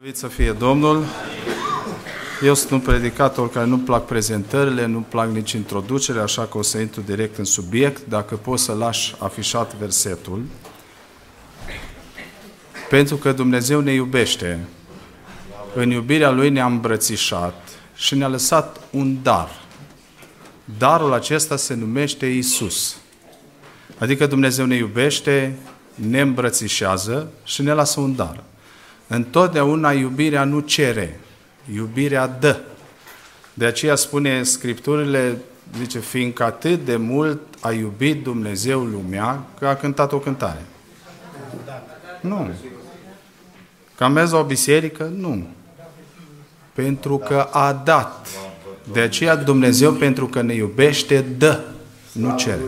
Slăvit să fie Domnul! Eu sunt un predicator care nu-mi plac prezentările, nu-mi plac nici introducerea, așa că o să intru direct în subiect. Dacă poți să lași afișat versetul. Pentru că Dumnezeu ne iubește. În iubirea Lui ne-a îmbrățișat și ne-a lăsat un dar. Darul acesta se numește Isus. Adică Dumnezeu ne iubește, ne îmbrățișează și ne lasă un dar. Întotdeauna iubirea nu cere, iubirea dă. De aceea spune Scripturile, zice, fiindcă atât de mult a iubit Dumnezeu lumea, că a cântat o cântare. Nu. Că am mers la o biserică? Nu. Pentru că a dat. De aceea Dumnezeu, pentru că ne iubește, dă, nu cere.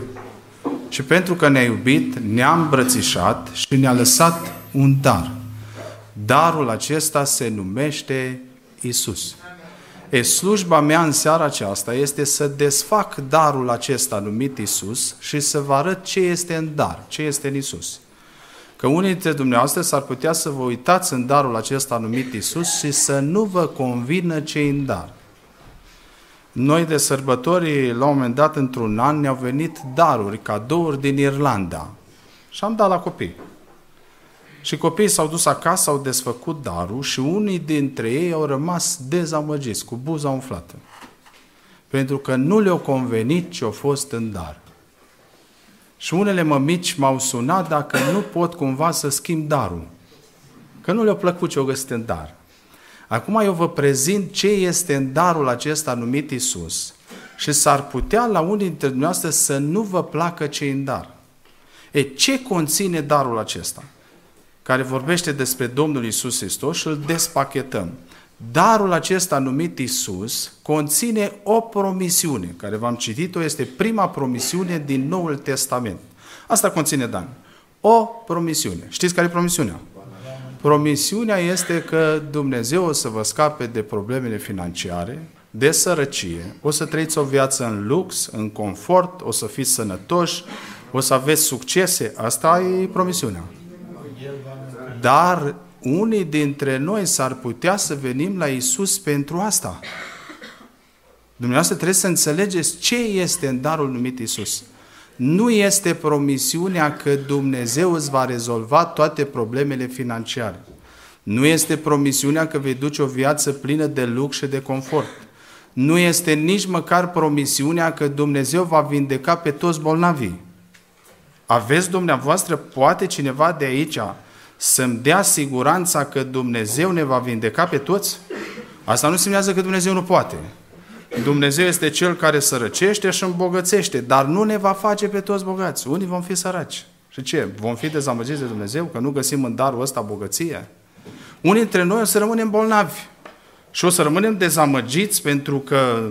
Și pentru că ne-a iubit, ne-a îmbrățișat și ne-a lăsat un dar. Darul acesta se numește Isus. E, slujba mea în seara aceasta este să desfac darul acesta numit Isus și să vă arăt ce este în dar, ce este în Isus. Că unii dintre dumneavoastră s-ar putea să vă uitați în darul acesta numit Isus și să nu vă convină ce în dar. Noi de sărbători, la un moment dat, într-un an, ne-au venit daruri, cadouri din Irlanda. Și am dat la copii. Și copiii s-au dus acasă, au desfăcut darul și unii dintre ei au rămas dezamăgiți, cu buza umflată. Pentru că nu le-au convenit ce a fost în dar. Și unele mămici m-au sunat dacă nu pot cumva să schimb darul. Că nu le-a plăcut ce au găsit în dar. Acum eu vă prezint ce este în darul acesta numit Isus și s-ar putea la unii dintre dumneavoastră să nu vă placă ce în dar. E, ce conține darul acesta? Care vorbește despre Domnul Isus Hristos și îl despachetăm. Darul acesta numit Isus conține o promisiune, care v-am citit-o, este prima promisiune din Noul Testament. Asta conține Dan. O promisiune. Știți care e promisiunea? Promisiunea este că Dumnezeu o să vă scape de problemele financiare, de sărăcie, o să trăiți o viață în lux, în confort, o să fiți sănătoși, o să aveți succese. Asta e promisiunea. Dar unii dintre noi s-ar putea să venim la Isus pentru asta. Dumneavoastră trebuie să înțelegeți ce este în darul numit Isus. Nu este promisiunea că Dumnezeu îți va rezolva toate problemele financiare. Nu este promisiunea că vei duce o viață plină de lux și de confort. Nu este nici măcar promisiunea că Dumnezeu va vindeca pe toți bolnavii. Aveți dumneavoastră, poate cineva de aici, să-mi dea siguranța că Dumnezeu ne va vindeca pe toți? Asta nu semnează că Dumnezeu nu poate. Dumnezeu este Cel care sărăcește și îmbogățește, dar nu ne va face pe toți bogați. Unii vom fi săraci. Și ce? Vom fi dezamăgiți de Dumnezeu că nu găsim în darul ăsta bogăție? Unii dintre noi o să rămânem bolnavi și o să rămânem dezamăgiți pentru că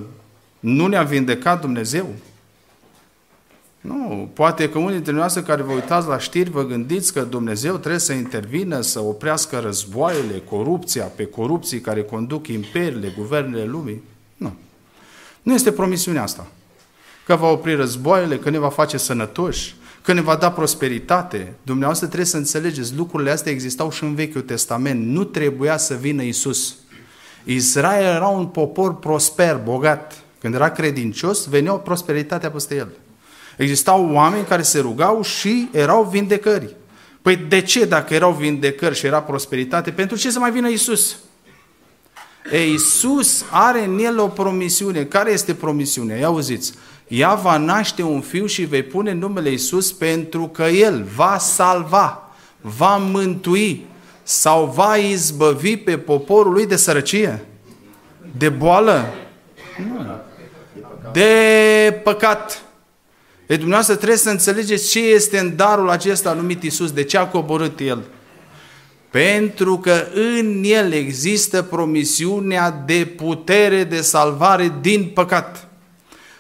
nu ne-a vindecat Dumnezeu. Nu, poate că unii dintre noastre care vă uitați la știri vă gândiți că Dumnezeu trebuie să intervină, să oprească războaiele, corupția, pe corupții care conduc imperiile, guvernele lumii. Nu. Nu este promisiunea asta. Că va opri războaiele, că ne va face sănătoși, că ne va da prosperitate. Dumneavoastră trebuie să înțelegeți, lucrurile astea existau și în Vechiul Testament. Nu trebuia să vină Isus. Israel era un popor prosper, bogat. Când era credincios, venea o prosperitate peste el. Existau oameni care se rugau și erau vindecări. Păi de ce dacă erau vindecări și era prosperitate, pentru ce să mai vină Isus? E, Isus are în el o promisiune. Care este promisiunea? Ia auziți. Ea va naște un fiu și vei pune numele Isus pentru că el va salva, va mântui sau va izbăvi pe poporul lui de sărăcie, de boală, de păcat. E dumneavoastră trebuie să înțelegeți ce este în darul acesta numit Isus, de ce a coborât El. Pentru că în El există promisiunea de putere de salvare din păcat.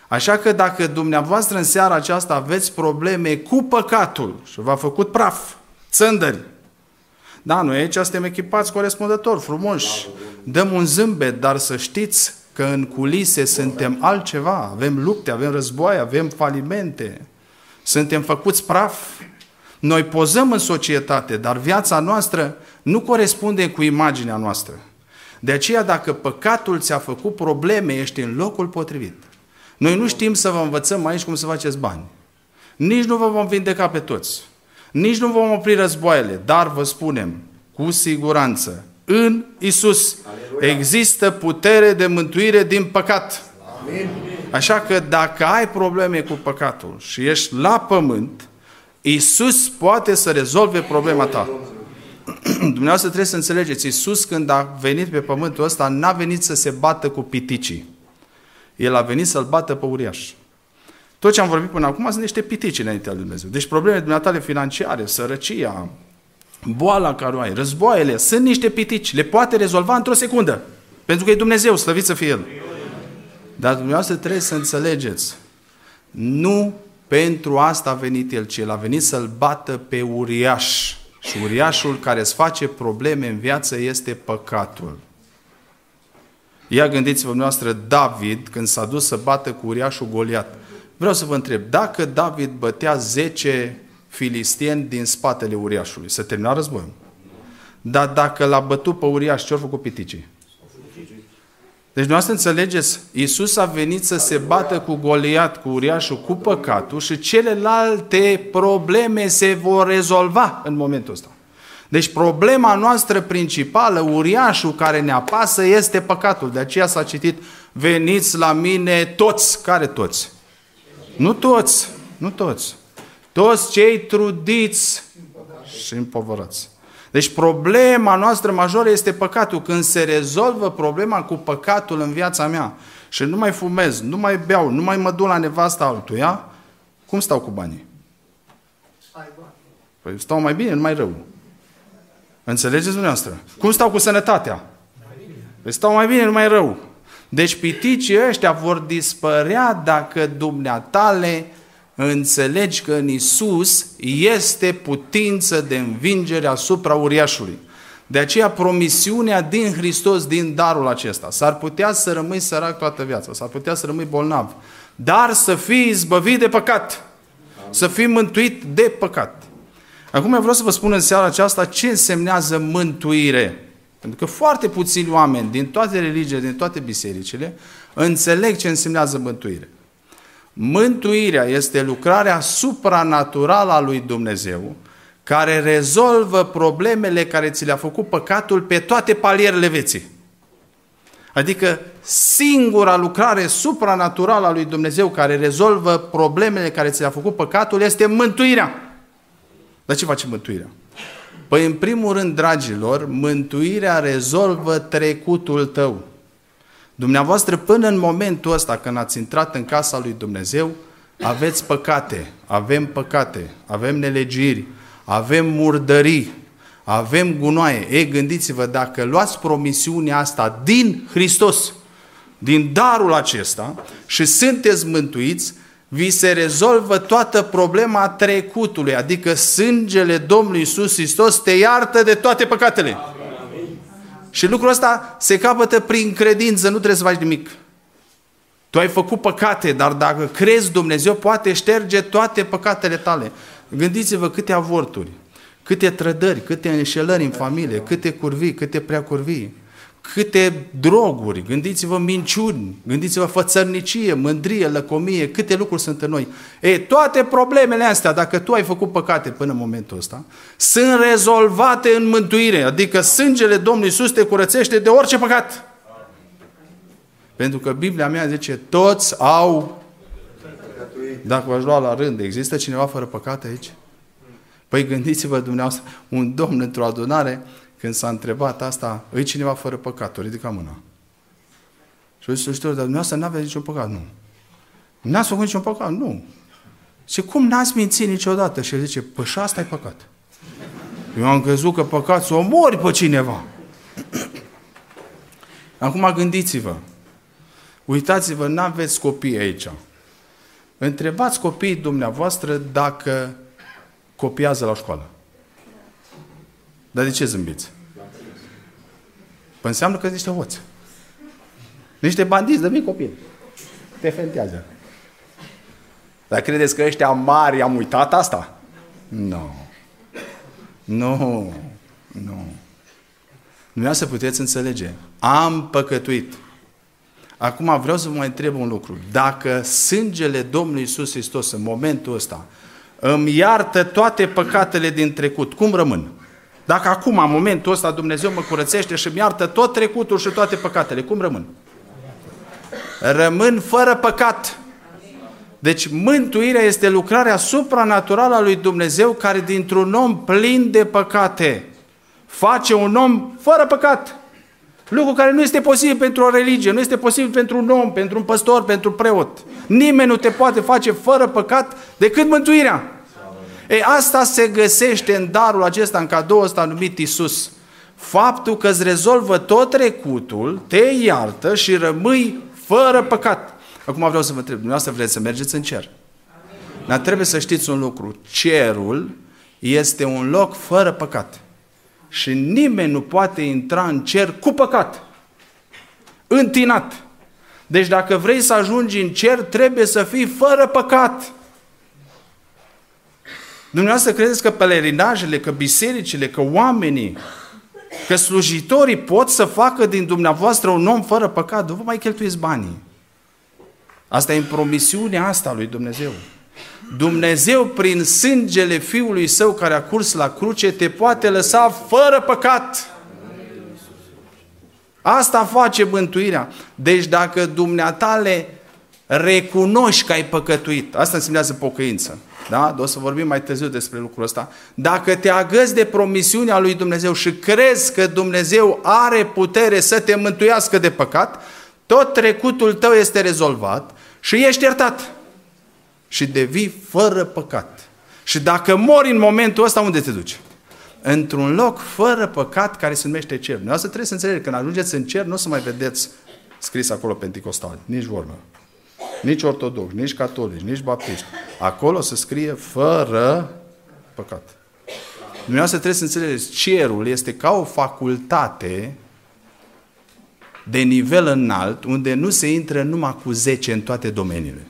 Așa că dacă dumneavoastră în seara aceasta aveți probleme cu păcatul și v-a făcut praf, țândări, da, noi aici suntem echipați corespunzător, frumoși, dăm un zâmbet, dar să știți că în culise suntem altceva, avem lupte, avem războaie, avem falimente, suntem făcuți praf. Noi pozăm în societate, dar viața noastră nu corespunde cu imaginea noastră. De aceea, dacă păcatul ți-a făcut probleme, ești în locul potrivit. Noi nu știm să vă învățăm aici cum să faceți bani. Nici nu vă vom vindeca pe toți. Nici nu vom opri războaiele, dar vă spunem cu siguranță, în Isus există putere de mântuire din păcat. Amin. Așa că dacă ai probleme cu păcatul și ești la pământ, Isus poate să rezolve problema ta. Dumneavoastră trebuie să înțelegeți, Isus când a venit pe pământul ăsta, n-a venit să se bată cu piticii. El a venit să-l bată pe uriaș. Tot ce am vorbit până acum sunt niște pitici înaintea lui Dumnezeu. Deci problemele dumneatale financiare, sărăcia, boala care o ai, războaiele, sunt niște pitici. Le poate rezolva într-o secundă. Pentru că e Dumnezeu, slăvit să fie El. Dar dumneavoastră trebuie să înțelegeți. Nu pentru asta a venit El, ci El a venit să-l bată pe uriaș. Și uriașul care îți face probleme în viață este păcatul. Ia gândiți-vă noastră David când s-a dus să bată cu uriașul Goliat. Vreau să vă întreb, dacă David bătea 10 filistieni din spatele uriașului, să termina războiul. Dar dacă l-a bătut pe uriaș, ce-au făcut piticii? Deci dumneavoastră înțelegeți, Iisus a venit să se bată cu Goliat, cu uriașul, cu păcatul și celelalte probleme se vor rezolva în momentul ăsta. Deci problema noastră principală, uriașul care ne apasă, este păcatul. De aceea s-a citit, veniți la mine toți. Care toți? Nu toți, nu toți. Toți cei trudiți și împovărați. Deci problema noastră majoră este păcatul. Când se rezolvă problema cu păcatul în viața mea și nu mai fumez, nu mai beau, nu mai mă duc la nevasta altuia, cum stau cu banii? Păi stau mai bine, nu mai rău. Înțelegeți dumneavoastră? Cum stau cu sănătatea? Păi stau mai bine, nu mai rău. Deci piticii ăștia vor dispărea dacă dumneatale înțelegi că în Isus este putință de învingere asupra uriașului. De aceea promisiunea din Hristos, din darul acesta, s-ar putea să rămâi sărac toată viața, s-ar putea să rămâi bolnav, dar să fii izbăvit de păcat, să fii mântuit de păcat. Acum vreau să vă spun în seara aceasta ce însemnează mântuire. Pentru că foarte puțini oameni din toate religiile, din toate bisericile, înțeleg ce însemnează mântuire. Mântuirea este lucrarea supranaturală a lui Dumnezeu, care rezolvă problemele care ți le-a făcut păcatul pe toate palierele vieții. Adică singura lucrare supranaturală a lui Dumnezeu care rezolvă problemele care ți le-a făcut păcatul este mântuirea. Dar ce face mântuirea? Păi în primul rând, dragilor, mântuirea rezolvă trecutul tău. Dumneavoastră, până în momentul ăsta, când ați intrat în casa lui Dumnezeu, aveți păcate, avem păcate, avem nelegiri, avem murdării, avem gunoaie. Ei, gândiți-vă, dacă luați promisiunea asta din Hristos, din darul acesta și sunteți mântuiți, vi se rezolvă toată problema trecutului, adică sângele Domnului Isus Hristos te iartă de toate păcatele. Amin. Și lucrul ăsta se capătă prin credință, nu trebuie să faci nimic. Tu ai făcut păcate, dar dacă crezi Dumnezeu, poate șterge toate păcatele tale. Gândiți-vă câte avorturi, câte trădări, câte înșelări în familie, câte curvii, câte preacurvii câte droguri, gândiți-vă minciuni, gândiți-vă fățărnicie, mândrie, lăcomie, câte lucruri sunt în noi. E, toate problemele astea, dacă tu ai făcut păcate până în momentul ăsta, sunt rezolvate în mântuire, adică sângele Domnului Iisus te curățește de orice păcat. Pentru că Biblia mea zice, toți au dacă v-aș lua la rând, există cineva fără păcate aici? Păi gândiți-vă dumneavoastră, un domn într-o adunare când s-a întrebat asta, îi cineva fără păcat? O ridica mâna. Și o zis, dar dumneavoastră nu aveți niciun păcat? Nu. N-ați făcut niciun păcat? Nu. Și cum n-ați mințit niciodată? Și el zice, păi și asta e păcat. Eu am crezut că păcat să omori pe cineva. Acum gândiți-vă. Uitați-vă, n-aveți copii aici. Întrebați copiii dumneavoastră dacă copiază la școală. Dar de ce zâmbiți? Păi înseamnă că niște hoți. Niște bandiți de mic copil. Te fentează. Dar credeți că ăștia mari am uitat asta? Nu. No. Nu, nu. Nu să puteți înțelege. Am păcătuit. Acum vreau să vă mai întreb un lucru. Dacă sângele Domnului Isus Hristos în momentul ăsta îmi iartă toate păcatele din trecut, cum rămân? Dacă acum, în momentul ăsta, Dumnezeu mă curățește și îmi iartă tot trecutul și toate păcatele, cum rămân? Rămân fără păcat. Deci mântuirea este lucrarea supranaturală a lui Dumnezeu care dintr-un om plin de păcate face un om fără păcat. Lucru care nu este posibil pentru o religie, nu este posibil pentru un om, pentru un păstor, pentru un preot. Nimeni nu te poate face fără păcat decât mântuirea. Ei, asta se găsește în darul acesta, în cadou ăsta numit Isus. Faptul că îți rezolvă tot trecutul, te iartă și rămâi fără păcat. Acum vreau să vă întreb, dumneavoastră vreți să mergeți în cer? Dar trebuie să știți un lucru. Cerul este un loc fără păcat. Și nimeni nu poate intra în cer cu păcat. Întinat. Deci dacă vrei să ajungi în cer, trebuie să fii fără păcat. Dumneavoastră credeți că pelerinajele, că bisericile, că oamenii, că slujitorii pot să facă din dumneavoastră un om fără păcat? Nu vă mai cheltuiți banii. Asta e în promisiunea asta lui Dumnezeu. Dumnezeu, prin sângele Fiului Său care a curs la cruce, te poate lăsa fără păcat. Asta face mântuirea. Deci dacă dumneatale recunoști că ai păcătuit, asta înseamnă pocăință. Da? O să vorbim mai târziu despre lucrul ăsta. Dacă te agăzi de promisiunea lui Dumnezeu și crezi că Dumnezeu are putere să te mântuiască de păcat, tot trecutul tău este rezolvat și ești iertat. Și devii fără păcat. Și dacă mori în momentul ăsta, unde te duci? Într-un loc fără păcat care se numește cer. Noi asta trebuie să înțelegeți, când ajungeți în cer, nu o să mai vedeți scris acolo Pentecostal, nici vorbă nici ortodoxi, nici catolici, nici baptiști. Acolo se scrie fără păcat. Dumneavoastră trebuie să înțelegeți, cerul este ca o facultate de nivel înalt, unde nu se intră numai cu 10 în toate domeniile.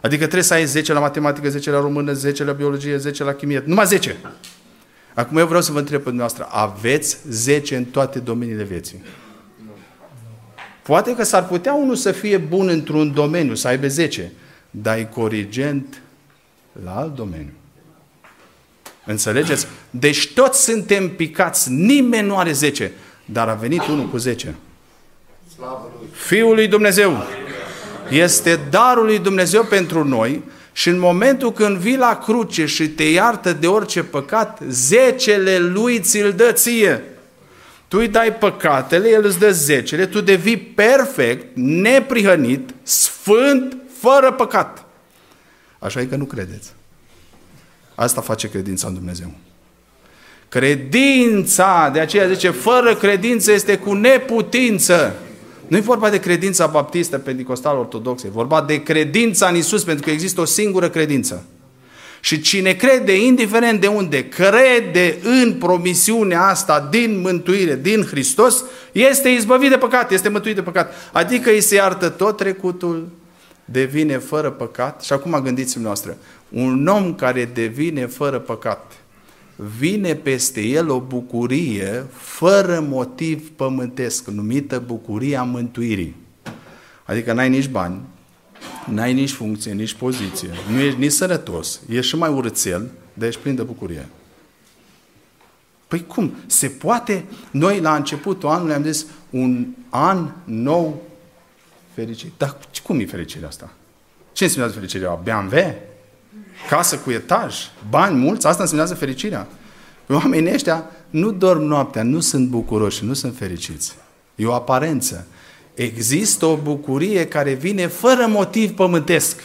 Adică trebuie să ai 10 la matematică, 10 la română, 10 la biologie, 10 la chimie, numai 10. Acum eu vreau să vă întreb pe dumneavoastră, aveți 10 în toate domeniile vieții? Poate că s-ar putea unul să fie bun într-un domeniu, să aibă 10, dar e corigent la alt domeniu. Înțelegeți? Deci toți suntem picați, nimeni nu are 10, dar a venit unul cu 10. Fiul lui Dumnezeu. Este darul lui Dumnezeu pentru noi și în momentul când vii la cruce și te iartă de orice păcat, zecele lui ți-l dă ție. Tu îi dai păcatele, el îți dă zecele, tu devii perfect, neprihănit, sfânt, fără păcat. Așa e că nu credeți. Asta face credința în Dumnezeu. Credința, de aceea zice, fără credință este cu neputință. Nu e vorba de credința baptistă, pentecostală, ortodoxă, e vorba de credința în Isus, pentru că există o singură credință. Și cine crede, indiferent de unde, crede în promisiunea asta din mântuire, din Hristos, este izbăvit de păcat, este mântuit de păcat. Adică îi se iartă tot trecutul, devine fără păcat. Și acum gândiți-vă noastră, un om care devine fără păcat, vine peste el o bucurie fără motiv pământesc, numită bucuria mântuirii. Adică n-ai nici bani, N-ai nici funcție, nici poziție, nu ești nici sănătos, ești și mai urățel, dar ești plin de bucurie. Păi cum? Se poate? Noi la începutul anului am zis un an nou fericit. Dar cum e fericirea asta? Ce înseamnă fericirea? BMW? Casă cu etaj? Bani mulți? Asta înseamnă fericirea. Păi oamenii ăștia nu dorm noaptea, nu sunt bucuroși, nu sunt fericiți. E o aparență. Există o bucurie care vine fără motiv pământesc.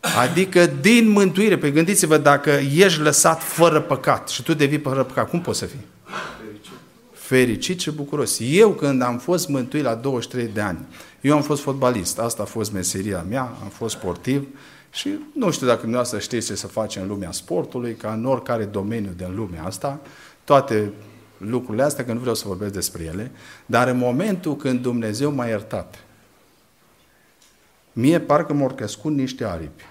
Adică din mântuire. Păi gândiți-vă dacă ești lăsat fără păcat și tu devii fără păcat, cum poți să fii? Fericit. Fericit și bucuros. Eu când am fost mântuit la 23 de ani, eu am fost fotbalist, asta a fost meseria mea, am fost sportiv și nu știu dacă dumneavoastră știți ce să face în lumea sportului, ca în oricare domeniu din lumea asta, toate lucrurile astea, că nu vreau să vorbesc despre ele, dar în momentul când Dumnezeu m-a iertat, mie parcă m-au crescut niște aripi.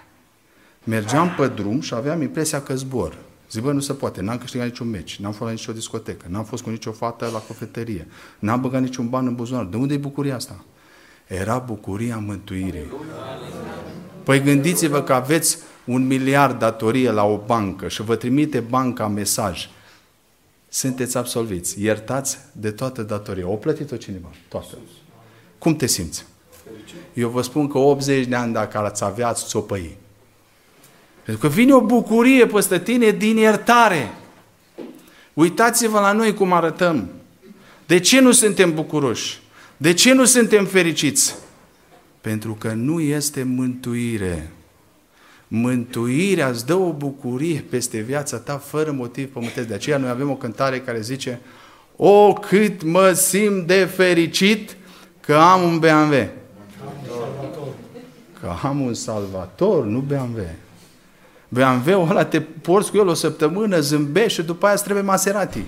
Mergeam pe drum și aveam impresia că zbor. Zic, bă, nu se poate, n-am câștigat niciun meci, n-am fost la nicio discotecă, n-am fost cu nicio fată la cofetărie, n-am băgat niciun ban în buzunar. De unde e bucuria asta? Era bucuria mântuirii. Păi gândiți-vă că aveți un miliard datorie la o bancă și vă trimite banca mesaj. Sunteți absolviți, iertați de toată datoria. O plătit-o cineva, toată. Cum te simți? Eu vă spun că 80 de ani dacă ați avea, ați țopăi. Pentru că vine o bucurie peste tine din iertare. Uitați-vă la noi cum arătăm. De ce nu suntem bucuroși? De ce nu suntem fericiți? Pentru că nu este mântuire. Mântuirea îți dă o bucurie peste viața ta fără motiv pământesc. De aceea noi avem o cântare care zice O, cât mă simt de fericit că am un BMW. Că am un salvator, nu BMW. BMW-ul ăla te porți cu el o săptămână, zâmbești și după aia îți trebuie Maserati.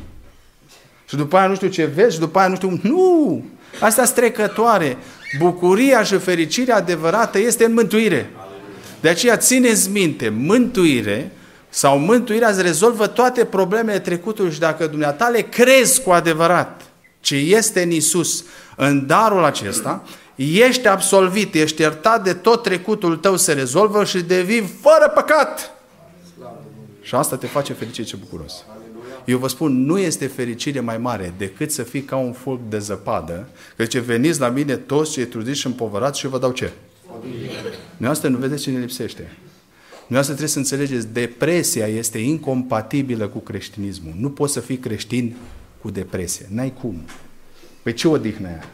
Și după aia nu știu ce vezi și după aia nu știu... Nu! Asta sunt trecătoare. Bucuria și fericirea adevărată este în mântuire. De aceea țineți minte, mântuire sau mântuirea îți rezolvă toate problemele trecutului și dacă dumneata le crezi cu adevărat ce este în Isus, în darul acesta, ești absolvit, ești iertat de tot trecutul tău se rezolvă și devii fără păcat. Și asta te face fericit și bucuros. Eu vă spun, nu este fericire mai mare decât să fii ca un fulg de zăpadă, că ce veniți la mine toți cei trudiți și împovărați și vă dau ce? Dumneavoastră nu vedeți ce ne lipsește. Dumneavoastră trebuie să înțelegeți, depresia este incompatibilă cu creștinismul. Nu poți să fii creștin cu depresie. N-ai cum. Păi ce odihnă aia?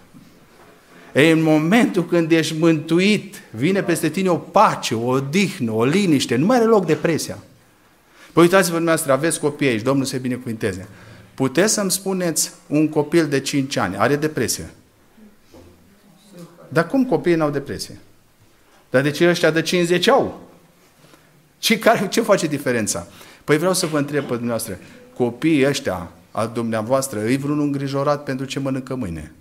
E în momentul când ești mântuit, vine peste tine o pace, o odihnă, o liniște, nu mai are loc depresia. Păi uitați-vă dumneavoastră, aveți copii aici, Domnul se binecuvinteze. Puteți să-mi spuneți un copil de 5 ani, are depresie? Dar cum copiii n-au depresie? Dar de ce ăștia de 50 au? Ce, care, ce face diferența? Păi vreau să vă întreb pe dumneavoastră, copiii ăștia a dumneavoastră, îi vreun îngrijorat pentru ce mănâncă mâine?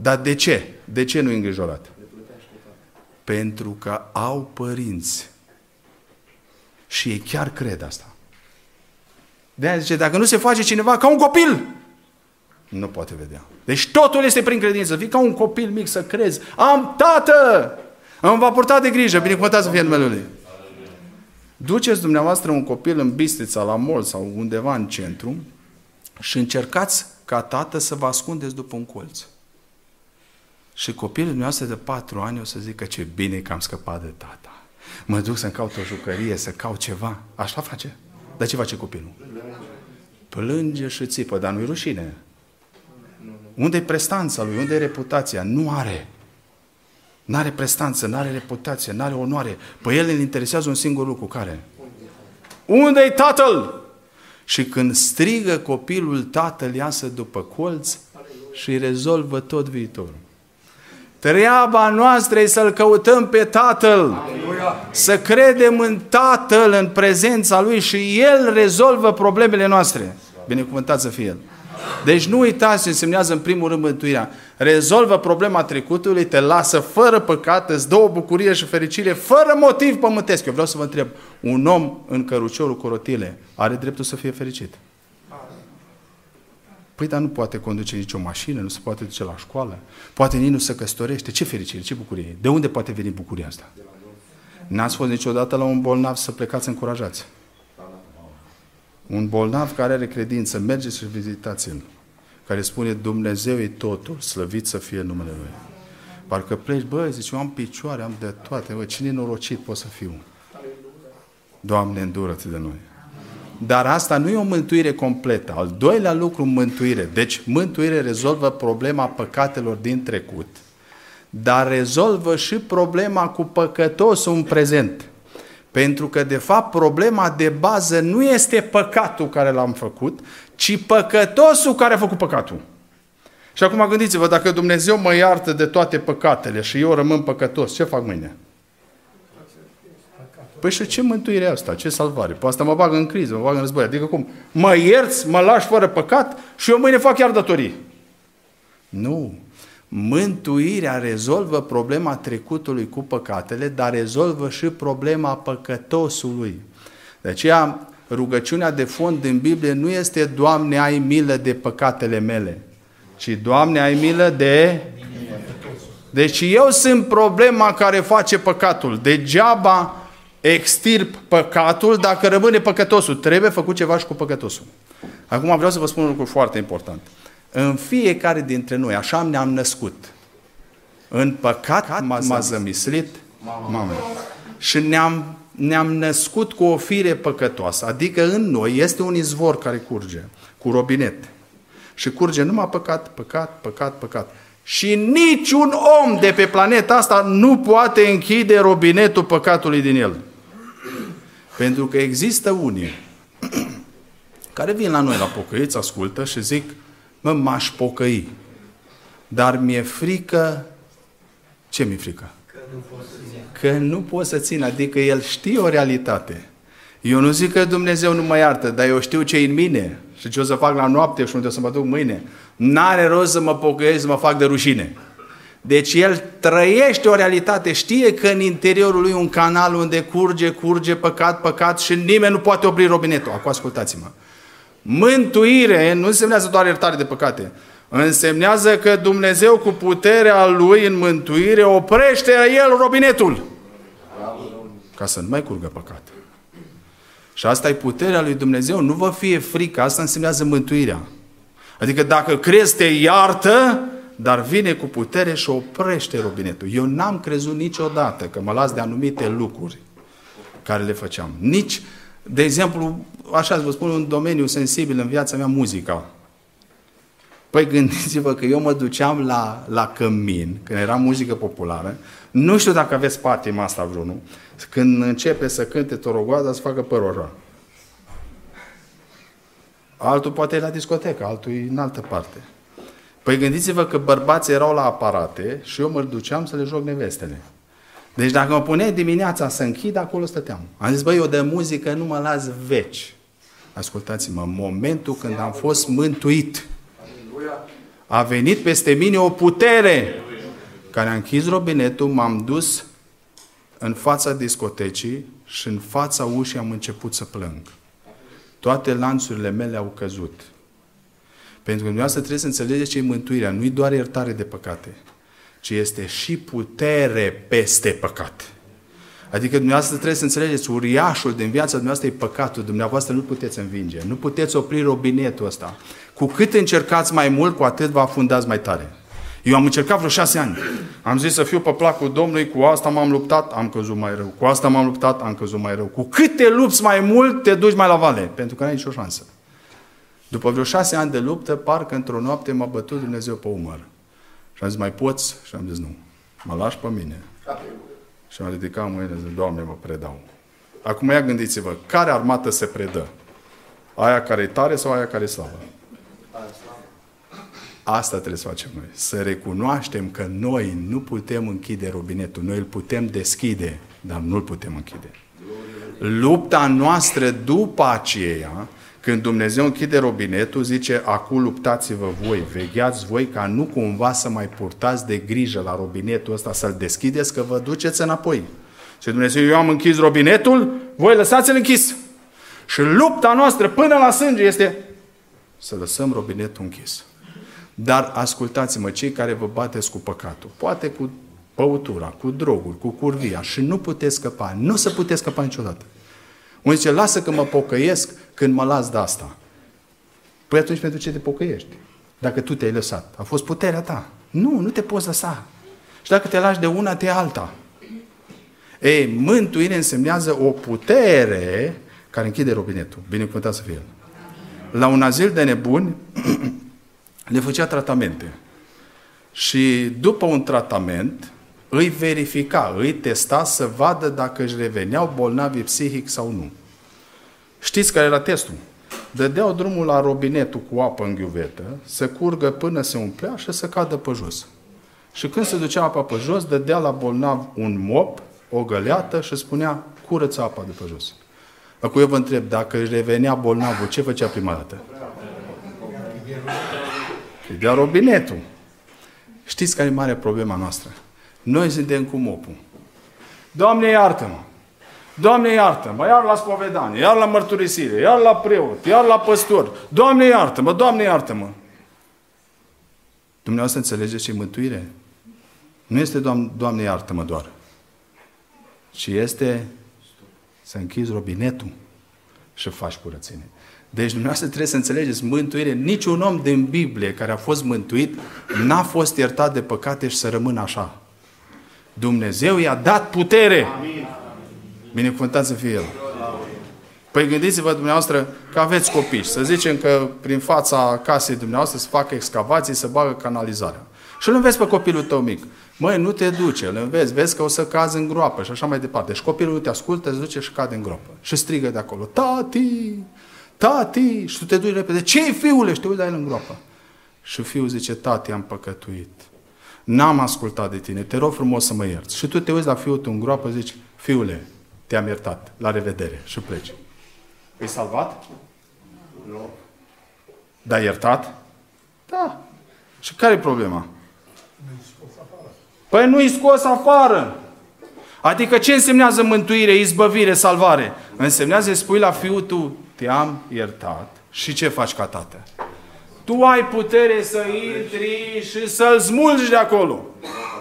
Dar de ce? De ce nu e îngrijorat? Pentru că au părinți. Și ei chiar cred asta. De aia zice, dacă nu se face cineva ca un copil, nu poate vedea. Deci totul este prin credință. Fii ca un copil mic să crezi. Am tată! Îmi va purta de grijă. Binecuvântat să fie numele Lui. Duceți dumneavoastră un copil în Bistrița, la mol sau undeva în centru și încercați ca tată să vă ascundeți după un colț. Și copilul dumneavoastră de patru ani o să zică ce bine că am scăpat de tata. Mă duc să-mi caut o jucărie, să caut ceva. Așa face. Dar ce face copilul? Plânge și țipă, dar nu-i rușine. Unde e prestanța lui? Unde e reputația? Nu are. N-are prestanță, n-are reputație, n-are onoare. Pe el îl interesează un singur lucru. Care? unde e tatăl? Și când strigă copilul, tatăl iasă după colț și îi rezolvă tot viitorul. Treaba noastră e să-L căutăm pe Tatăl. Aleluia. Să credem în Tatăl, în prezența Lui și El rezolvă problemele noastre. Binecuvântat să fie El. Deci nu uitați ce însemnează în primul rând mântuirea. Rezolvă problema trecutului, te lasă fără păcat, îți dă o bucurie și fericire fără motiv pământesc. Eu vreau să vă întreb, un om în căruciorul cu rotile are dreptul să fie fericit? Păi, dar nu poate conduce nicio mașină, nu se poate duce la școală, poate nici nu se căsătorește. Ce fericire, ce bucurie. De unde poate veni bucuria asta? N-ați fost niciodată la un bolnav să plecați încurajați. Un bolnav care are credință, mergeți și vizitați-l. Care spune Dumnezeu e totul, slăvit să fie numele Lui. Parcă pleci, băi, zici, eu am picioare, am de toate, bă, cine norocit pot să fiu? Doamne, îndură-te de noi. Dar asta nu e o mântuire completă. Al doilea lucru, mântuire. Deci, mântuire rezolvă problema păcatelor din trecut, dar rezolvă și problema cu păcătosul în prezent. Pentru că, de fapt, problema de bază nu este păcatul care l-am făcut, ci păcătosul care a făcut păcatul. Și acum gândiți-vă, dacă Dumnezeu mă iartă de toate păcatele și eu rămân păcătos, ce fac mâine? Păi și ce mântuire e asta? Ce salvare? Pe asta mă bag în criză, mă bag în război. Adică cum? Mă ierți, mă lași fără păcat și eu mâine fac chiar datorii. Nu. Mântuirea rezolvă problema trecutului cu păcatele, dar rezolvă și problema păcătosului. De aceea rugăciunea de fond din Biblie nu este Doamne, ai milă de păcatele mele, ci Doamne, ai milă de... Deci eu sunt problema care face păcatul. Degeaba extirp păcatul dacă rămâne păcătosul. Trebuie făcut ceva și cu păcătosul. Acum vreau să vă spun un lucru foarte important. În fiecare dintre noi, așa ne-am născut. În păcat m-a zămislit mama. Și ne-am, ne-am născut cu o fire păcătoasă. Adică în noi este un izvor care curge, cu robinet. Și curge numai păcat, păcat, păcat, păcat. Și niciun om de pe planeta asta nu poate închide robinetul păcatului din el. Pentru că există unii care vin la noi la pocăiți, ascultă și zic, mă, m-aș pocăi, dar mi-e frică, ce mi-e frică? Că nu pot să țin. Că nu pot să țin, adică el știe o realitate. Eu nu zic că Dumnezeu nu mă iartă, dar eu știu ce e în mine și ce o să fac la noapte și unde o să mă duc mâine. N-are rost să mă pocăiesc, să mă fac de rușine. Deci el trăiește o realitate, știe că în interiorul lui un canal unde curge, curge păcat, păcat și nimeni nu poate opri robinetul. Acum ascultați-mă. Mântuire nu însemnează doar iertare de păcate. Însemnează că Dumnezeu cu puterea Lui în mântuire oprește El robinetul. Ca să nu mai curgă păcat. Și asta e puterea lui Dumnezeu. Nu vă fie frică. Asta însemnează mântuirea. Adică dacă crezi, te iartă, dar vine cu putere și oprește robinetul. Eu n-am crezut niciodată că mă las de anumite lucruri care le făceam. Nici, de exemplu, așa să vă spun, un domeniu sensibil în viața mea, muzica. Păi gândiți-vă că eu mă duceam la, la cămin, când era muzică populară, nu știu dacă aveți patima asta vreunul, când începe să cânte torogoada, să facă părul Altul poate e la discotecă, altul e în altă parte. Păi gândiți-vă că bărbații erau la aparate și eu mă duceam să le joc nevestele. Deci dacă mă puneai dimineața să închid, acolo stăteam. Am zis, băi, eu de muzică nu mă las veci. Ascultați-mă, în momentul când am fost mântuit, a venit peste mine o putere care a închis robinetul, m-am dus în fața discotecii și în fața ușii am început să plâng. Toate lanțurile mele au căzut. Pentru că dumneavoastră trebuie să înțelegeți ce e mântuirea. Nu-i doar iertare de păcate, ci este și putere peste păcat. Adică dumneavoastră trebuie să înțelegeți, uriașul din viața dumneavoastră e păcatul, dumneavoastră nu puteți învinge, nu puteți opri robinetul ăsta. Cu cât încercați mai mult, cu atât vă afundați mai tare. Eu am încercat vreo șase ani. Am zis să fiu pe placul Domnului, cu asta m-am luptat, am căzut mai rău. Cu asta m-am luptat, am căzut mai rău. Cu cât te lupți mai mult, te duci mai la vale, pentru că n-ai nicio șansă. După vreo șase ani de luptă, parcă într-o noapte m-a bătut Dumnezeu pe umăr. Și am zis, mai poți? Și am zis, nu. Mă lași pe mine. Și am ridicat mâinile și zis, Doamne, mă predau. Acum ia gândiți-vă, care armată se predă? Aia care e tare sau aia care e slabă? Asta trebuie să facem noi. Să recunoaștem că noi nu putem închide robinetul. Noi îl putem deschide, dar nu îl putem închide. Lupta noastră după aceea când Dumnezeu închide robinetul, zice, acum luptați-vă voi, vegheați voi ca nu cumva să mai purtați de grijă la robinetul ăsta, să-l deschideți, că vă duceți înapoi. Și Dumnezeu, eu am închis robinetul, voi lăsați-l închis. Și lupta noastră până la sânge este să lăsăm robinetul închis. Dar ascultați-mă, cei care vă bateți cu păcatul, poate cu băutura, cu drogul, cu curvia și nu puteți scăpa, nu să puteți scăpa niciodată. Unii zice, lasă că mă pocăiesc când mă las de asta. Păi atunci pentru ce te pocăiești? Dacă tu te-ai lăsat. A fost puterea ta. Nu, nu te poți lăsa. Și dacă te lași de una, te alta. Ei, mântuire însemnează o putere care închide robinetul. Binecuvântat să fie el. La un azil de nebuni le făcea tratamente. Și după un tratament, îi verifica, îi testa să vadă dacă își reveneau bolnavi psihic sau nu. Știți care era testul? Dădeau drumul la robinetul cu apă în ghiuvetă, să curgă până se umplea și să cadă pe jos. Și când se ducea apa pe jos, dădea la bolnav un mop, o găleată și spunea, curăță apa de pe jos. Acum eu vă întreb, dacă își revenea bolnavul, ce făcea prima dată? Îi dea robinetul. Știți care e mare problema noastră? Noi suntem cu mopul. Doamne, iartă-mă! Doamne iartă-mă, iar la spovedanie, iar la mărturisire, iar la preot, iar la păstor. Doamne iartă-mă, Doamne iartă-mă. Dumneavoastră înțelegeți ce mântuire? Nu este Doamne, Doamne iartă-mă doar. Ci este să închizi robinetul și faci curățenie. Deci dumneavoastră trebuie să înțelegeți mântuire. Niciun om din Biblie care a fost mântuit n-a fost iertat de păcate și să rămână așa. Dumnezeu i-a dat putere. Amin. Binecuvântat să fie El. Păi gândiți-vă dumneavoastră că aveți copii. Să zicem că prin fața casei dumneavoastră să facă excavații, să bagă canalizarea. Și îl înveți pe copilul tău mic. Măi, nu te duce, îl înveți, vezi că o să cazi în groapă și așa mai departe. Și copilul nu te ascultă, se duce și cade în groapă. Și strigă de acolo, tati, tati, și tu te duci repede, ce fiule? Și te uiți la el în groapă. Și fiul zice, tati, am păcătuit. N-am ascultat de tine, te rog frumos să mă ierți. Și tu te uiți la fiul tău în groapă, zici, fiule, te-am iertat, la revedere și pleci. E salvat? Nu. Dar iertat? Da. Și care e problema? Păi nu-i scos afară. Adică ce însemnează mântuire, izbăvire, salvare? Însemnează să spui la fiul tu, te-am iertat și ce faci ca tată? Tu ai putere să intri și să-l smulgi de acolo.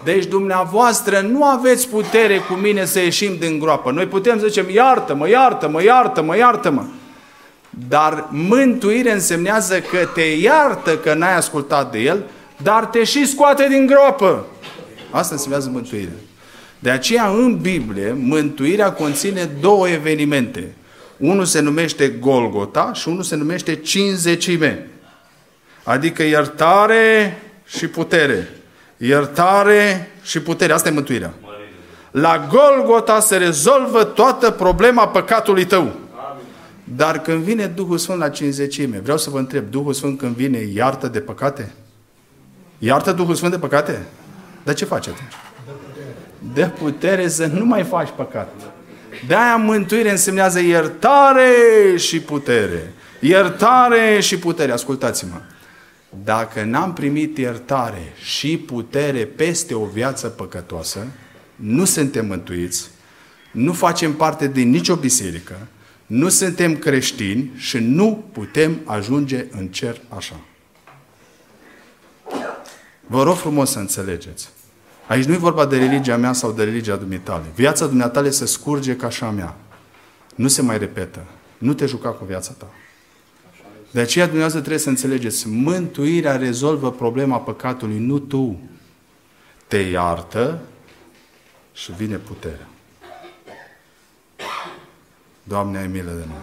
Deci dumneavoastră nu aveți putere cu mine să ieșim din groapă. Noi putem să zicem, iartă-mă, iartă-mă, iartă-mă, iartă-mă. Dar mântuire însemnează că te iartă că n-ai ascultat de el, dar te și scoate din groapă. Asta însemnează mântuire. De aceea în Biblie, mântuirea conține două evenimente. Unul se numește Golgota și unul se numește cinzecime. Adică iertare și putere. Iertare și putere. Asta e mântuirea. La Golgota se rezolvă toată problema păcatului tău. Dar când vine Duhul Sfânt la cinzecime, vreau să vă întreb, Duhul Sfânt când vine, iartă de păcate? Iartă Duhul Sfânt de păcate? Dar ce face atunci? Dă putere să nu mai faci păcat. De-aia mântuire însemnează iertare și putere. Iertare și putere. Ascultați-mă. Dacă n-am primit iertare și putere peste o viață păcătoasă, nu suntem mântuiți, nu facem parte din nicio biserică, nu suntem creștini și nu putem ajunge în cer așa. Vă rog frumos să înțelegeți. Aici nu e vorba de religia mea sau de religia dumitale. Viața dumitale se scurge ca așa mea. Nu se mai repetă. Nu te juca cu viața ta. De aceea Dumnezeu trebuie să înțelegeți. Mântuirea rezolvă problema păcatului, nu tu. Te iartă și vine puterea. Doamne, ai milă de noi.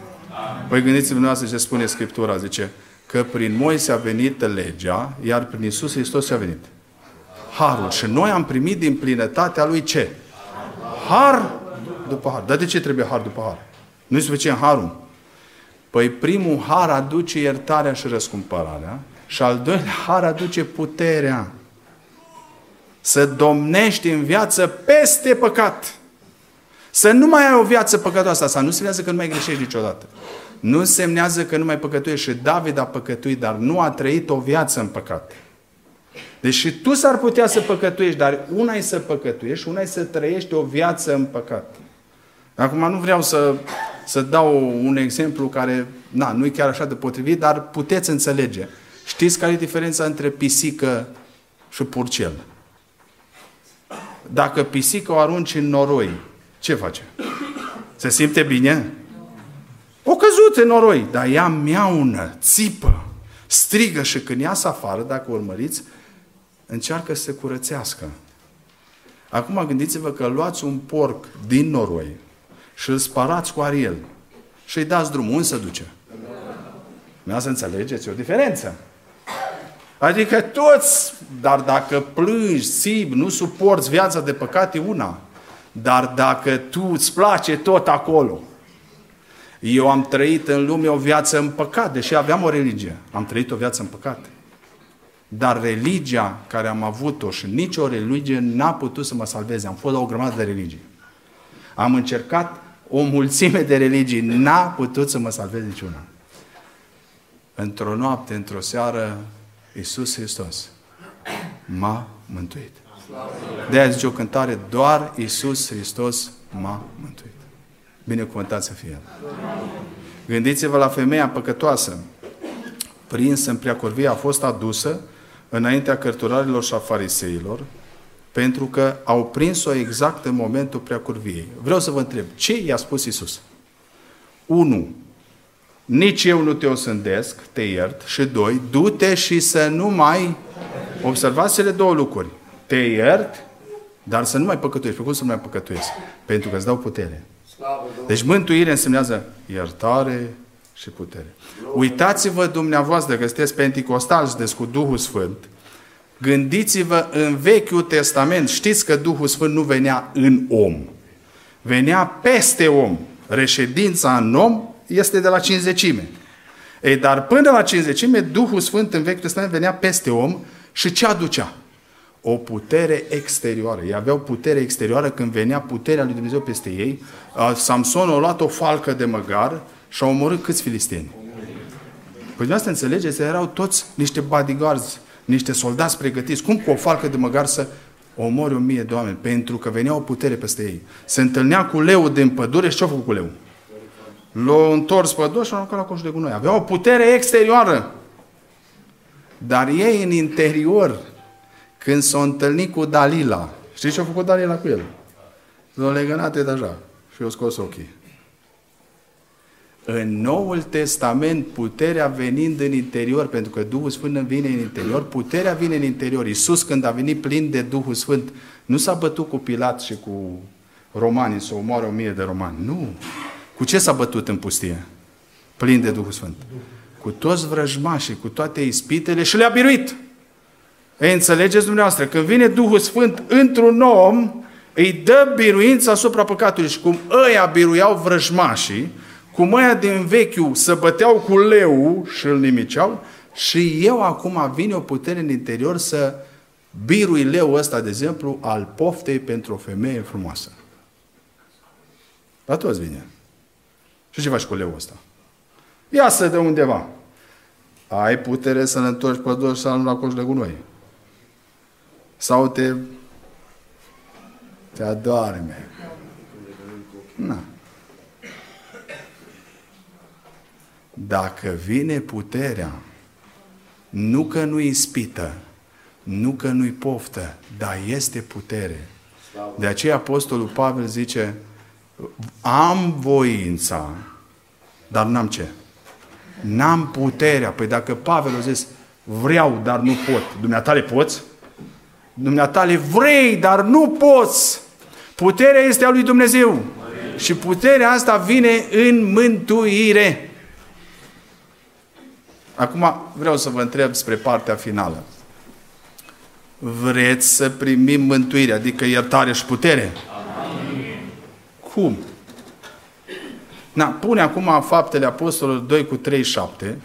Păi gândiți-vă dumneavoastră ce spune Scriptura. Zice că prin Moise a venit legea, iar prin Isus Hristos a venit. Harul. Și noi am primit din plinătatea Lui ce? Har după har. Dar de ce trebuie har după har? Nu e suficient harul. Păi primul har aduce iertarea și răscumpărarea și al doilea har aduce puterea. Să domnești în viață peste păcat. Să nu mai ai o viață păcătoasă. Asta nu semnează că nu mai greșești niciodată. Nu semnează că nu mai păcătuiești. Și David a păcătuit, dar nu a trăit o viață în păcat. Deci și tu s-ar putea să păcătuiești, dar una e să păcătuiești, una e să trăiești o viață în păcat. Acum nu vreau să, să dau un exemplu care, na, nu e chiar așa de potrivit, dar puteți înțelege. Știți care e diferența între pisică și purcel? Dacă pisică o arunci în noroi, ce face? Se simte bine? O căzut în noroi, dar ea miaună, țipă, strigă și când iasă afară, dacă o urmăriți, încearcă să se curățească. Acum gândiți-vă că luați un porc din noroi și îl sparați cu ariel și îi dați drumul. Unde se duce? Nu să înțelegeți? E o diferență. Adică toți, dar dacă plângi, țibi, nu suporți viața de păcat, e una. Dar dacă tu îți place tot acolo, eu am trăit în lume o viață în păcat, deși aveam o religie. Am trăit o viață în păcat. Dar religia care am avut-o și nicio religie n-a putut să mă salveze. Am fost la o grămadă de religii. Am încercat o mulțime de religii. N-a putut să mă salveze niciuna. Într-o noapte, într-o seară, Iisus Hristos m-a mântuit. De aia zice o cântare, doar Iisus Hristos m-a mântuit. Binecuvântat să fie. Gândiți-vă la femeia păcătoasă. Prinsă în preacurvie a fost adusă înaintea cărturarilor și a fariseilor, pentru că au prins-o exact în momentul preacurviei. Vreau să vă întreb, ce i-a spus Isus? 1. Nici eu nu te osândesc, te iert. Și doi, du-te și să nu mai... Observați cele două lucruri. Te iert, dar să nu mai păcătuiești. Pe cum să nu mai păcătuiesc? Pentru că îți dau putere. Deci mântuire însemnează iertare și putere. Uitați-vă dumneavoastră că sunteți penticostali, sunteți cu Duhul Sfânt. Gândiți-vă în Vechiul Testament. Știți că Duhul Sfânt nu venea în om. Venea peste om. Reședința în om este de la cinzecime. Ei, dar până la cinzecime, Duhul Sfânt în Vechiul Testament venea peste om și ce aducea? O putere exterioară. Ei aveau putere exterioară când venea puterea lui Dumnezeu peste ei. Samson a luat o falcă de măgar și a omorât câți filisteni? Păi dumneavoastră înțelegeți, erau toți niște bodyguards, niște soldați pregătiți. Cum cu o falcă de măgar să omori o mie de oameni? Pentru că venea o putere peste ei. Se întâlnea cu leu din pădure și ce-a făcut cu leu? L-a întors pe dos și l-a aruncat la coș de gunoi. Avea o putere exterioară. Dar ei în interior, când s-au întâlnit cu Dalila, știți ce a făcut Dalila cu el? L-a legănat deja și i-a scos ochii. În Noul Testament, puterea venind în interior, pentru că Duhul Sfânt vine în interior, puterea vine în interior. Iisus, când a venit plin de Duhul Sfânt, nu s-a bătut cu Pilat și cu romanii, să omoare o mie de romani. Nu. Cu ce s-a bătut în pustie? Plin de Duhul Sfânt. Cu toți vrăjmașii, cu toate ispitele și le-a biruit. Ei, înțelegeți dumneavoastră, când vine Duhul Sfânt într-un om, îi dă biruință asupra păcatului. Și cum ăia biruiau vrăjmașii, cum ăia din vechiul să băteau cu leu și îl nimiceau, și eu acum vine o putere în interior să birui leu ăsta, de exemplu, al poftei pentru o femeie frumoasă. La toți vine. Și ce faci cu leul ăsta? Iasă de undeva. Ai putere să-l întorci pe dos să-l la coș de gunoi. Sau te... te adorme. Na. Dacă vine puterea, nu că nu ispită, nu că nu-i poftă, dar este putere. De aceea Apostolul Pavel zice, am voința, dar n-am ce? N-am puterea. Păi dacă Pavel a zis, vreau, dar nu pot, dumneata le poți? Dumneata le vrei, dar nu poți. Puterea este a lui Dumnezeu. Amin. Și puterea asta vine în mântuire. Acum vreau să vă întreb spre partea finală. Vreți să primim mântuire, adică iertare și putere? Cum? Na, pune acum faptele apostolului 2 cu 3, 7.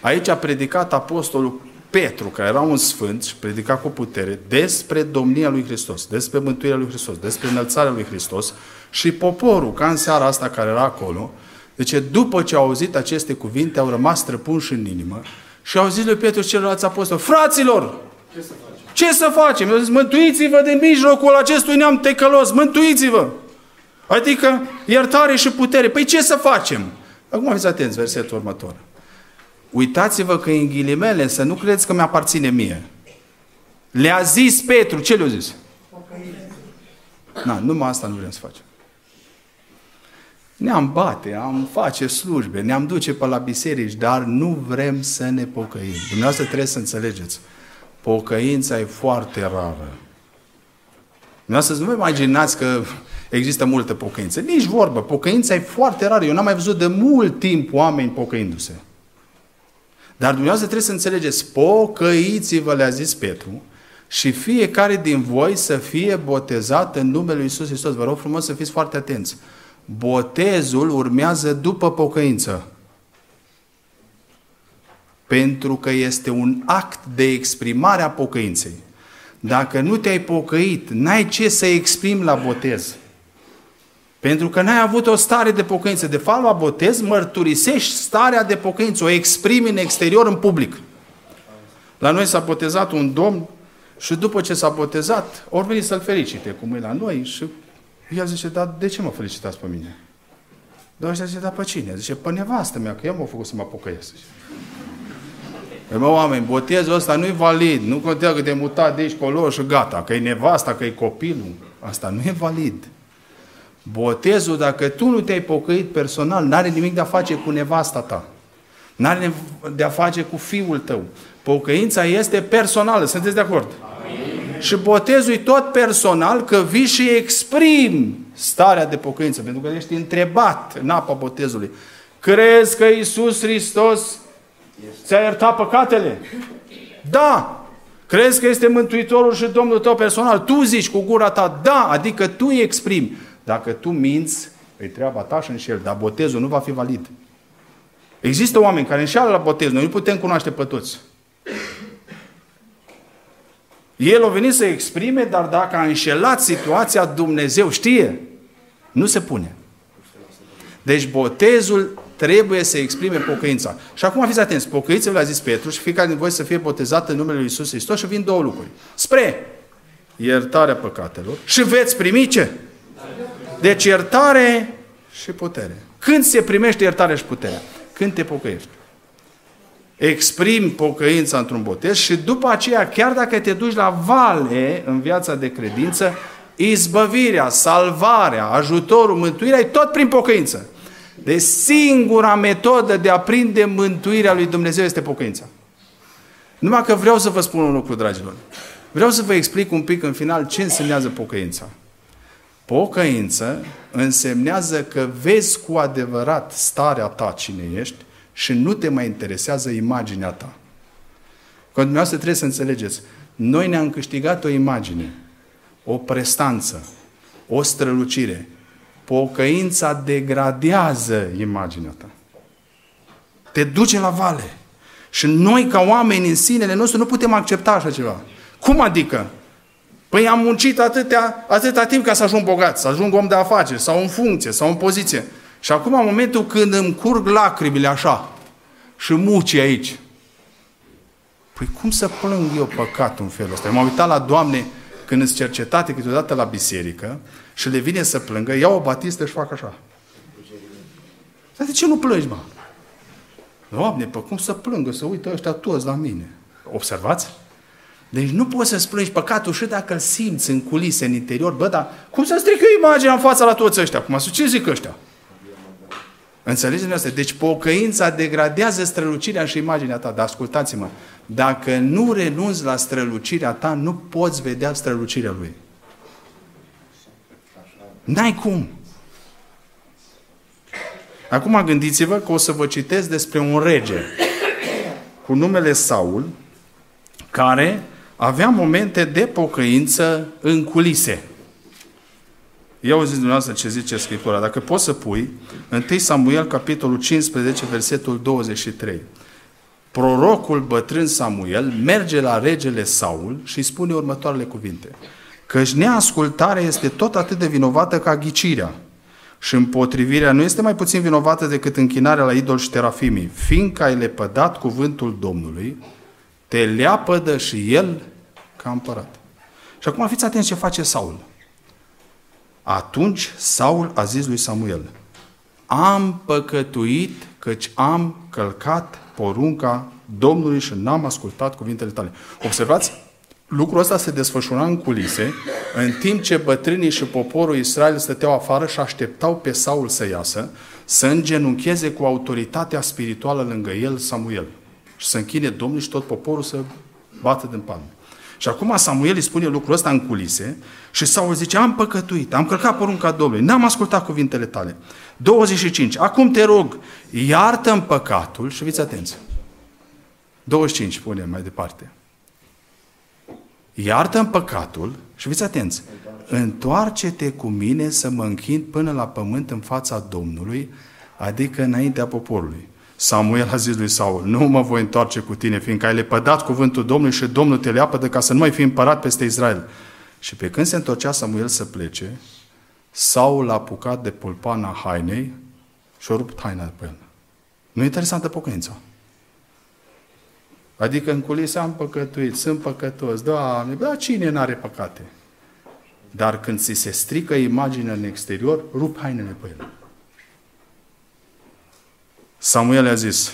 Aici a predicat apostolul Petru, care era un sfânt și predica cu putere, despre domnia lui Hristos, despre mântuirea lui Hristos, despre înălțarea lui Hristos și poporul, ca în seara asta care era acolo, deci după ce au auzit aceste cuvinte, au rămas străpunși în inimă și au zis lui Petru și celorlalți apostoli, fraților, ce să facem? Ce să facem? Eu zis, mântuiți-vă din mijlocul acestui neam tecălos, mântuiți-vă! Adică iertare și putere. Păi ce să facem? Acum fiți atenți, versetul următor. Uitați-vă că în ghilimele, să nu credeți că mi-aparține mie. Le-a zis Petru, ce le-a zis? Na, numai asta nu vrem să facem. Ne-am bate, am face slujbe, ne-am duce pe la biserici, dar nu vrem să ne pocăim. Dumneavoastră trebuie să înțelegeți. Pocăința e foarte rară. Dumneavoastră nu vă imaginați că există multă pocăință. Nici vorbă. Pocăința e foarte rară. Eu n-am mai văzut de mult timp oameni pocăindu-se. Dar dumneavoastră trebuie să înțelegeți, pocăiți-vă, le-a zis Petru, și fiecare din voi să fie botezat în numele Lui Iisus Hristos. Vă rog frumos să fiți foarte atenți. Botezul urmează după pocăință. Pentru că este un act de exprimare a pocăinței. Dacă nu te-ai pocăit, n-ai ce să exprimi la botez. Pentru că n-ai avut o stare de pocăință. De fapt, la botez mărturisești starea de pocăință, o exprimi în exterior, în public. La noi s-a botezat un domn și după ce s-a botezat, ori veni să-l felicite, cum e la noi, și el zice, dar de ce mă felicitați pe mine? Dar ăștia zice, da, pe cine? Zice, pe nevastă mea, că eu m-am făcut să mă pocăiesc. Păi mă, oameni, botezul ăsta nu e valid. Nu contează că te mutat de aici coloș și gata. Că e nevasta, că e copilul. Asta nu e valid. Botezul, dacă tu nu te-ai pocăit personal, n-are nimic de a face cu nevasta ta. N-are de a face cu fiul tău. Pocăința este personală. Sunteți de acord? Amin. Și botezul e tot personal că vii și exprim starea de pocăință. Pentru că ești întrebat în apa botezului. Crezi că Iisus Hristos ți-a iertat păcatele? Da! Crezi că este Mântuitorul și Domnul tău personal? Tu zici cu gura ta, da, adică tu îi exprimi. Dacă tu minți, e treaba ta și înșel, dar botezul nu va fi valid. Există oameni care înșeală la botez, noi nu putem cunoaște pe toți. El a venit să exprime, dar dacă a înșelat situația, Dumnezeu știe. Nu se pune. Deci botezul trebuie să exprime pocăința. Și acum fiți atenți, pocăiți-vă, a zis Petru, și fiecare din voi să fie botezat în numele Lui Isus Hristos și vin două lucruri. Spre iertarea păcatelor și veți primi ce? Deci iertare și putere. Când se primește iertare și putere? Când te pocăiești. Exprimi pocăința într-un botez și după aceea, chiar dacă te duci la vale în viața de credință, izbăvirea, salvarea, ajutorul, mântuirea e tot prin pocăință. Deci singura metodă de a prinde mântuirea lui Dumnezeu este pocăința. Numai că vreau să vă spun un lucru, dragilor. Vreau să vă explic un pic în final ce însemnează pocăința. Pocăință însemnează că vezi cu adevărat starea ta cine ești și nu te mai interesează imaginea ta. Că dumneavoastră trebuie să înțelegeți. Noi ne-am câștigat o imagine, o prestanță, o strălucire. Pocăința degradează imaginea ta. Te duce la vale. Și noi, ca oameni în sinele nostru, nu putem accepta așa ceva. Cum adică? Păi am muncit atâtea, atâta timp ca să ajung bogat, să ajung om de afaceri, sau în funcție, sau în poziție. Și acum, în momentul când îmi curg lacrimile așa și muci aici, păi cum să plâng eu păcatul în felul ăsta? M-am uitat la Doamne când îți cercetate câteodată la biserică și le vine să plângă, iau o batistă și fac așa. Dar de ce nu plângi, mă? Doamne, pe cum să plângă, să uită ăștia toți la mine? Observați? Deci nu poți să-ți plângi păcatul și dacă îl simți în culise, în interior. Bă, dar cum să strică imaginea în fața la toți ăștia? Acum, ce zic ăștia? Înțelegeți asta? Deci pocăința degradează strălucirea și imaginea ta. Dar ascultați-mă, dacă nu renunți la strălucirea ta, nu poți vedea strălucirea lui. N-ai cum. Acum gândiți-vă că o să vă citesc despre un rege cu numele Saul, care avea momente de pocăință în culise. Eu zis dumneavoastră ce zice Scriptura. Dacă poți să pui, 1 Samuel, capitolul 15, versetul 23. Prorocul bătrân Samuel merge la regele Saul și îi spune următoarele cuvinte. Căci neascultarea este tot atât de vinovată ca ghicirea. Și împotrivirea nu este mai puțin vinovată decât închinarea la idol și terafimii. Fiindcă ai lepădat cuvântul Domnului, te leapădă și el ca împărat. Și acum fiți atenți ce face Saul. Atunci Saul a zis lui Samuel, am păcătuit căci am călcat porunca Domnului și n-am ascultat cuvintele tale. Observați, lucrul ăsta se desfășura în culise, în timp ce bătrânii și poporul Israel stăteau afară și așteptau pe Saul să iasă, să îngenuncheze cu autoritatea spirituală lângă el, Samuel. Și să închine Domnul și tot poporul să bată din palme. Și acum Samuel îi spune lucrul ăsta în culise și Saul zice, am păcătuit, am călcat porunca Domnului, n-am ascultat cuvintele tale. 25. Acum te rog, iartă-mi păcatul și fiți atenți. 25, spune mai departe. Iartă-mi păcatul și fiți atenți. Întoarce-te cu mine să mă închin până la pământ în fața Domnului, adică înaintea poporului. Samuel a zis lui Saul, nu mă voi întoarce cu tine, fiindcă ai lepădat cuvântul Domnului și Domnul te leapădă ca să nu mai fii împărat peste Israel. Și pe când se întorcea Samuel să plece, Saul a apucat de pulpana hainei și a rupt haina de pe el. Nu e interesantă pocăința? Adică în culise am păcătuit, sunt păcătos, Doamne, dar cine n-are păcate? Dar când ți se strică imaginea în exterior, rup hainele pe el. Samuel a zis,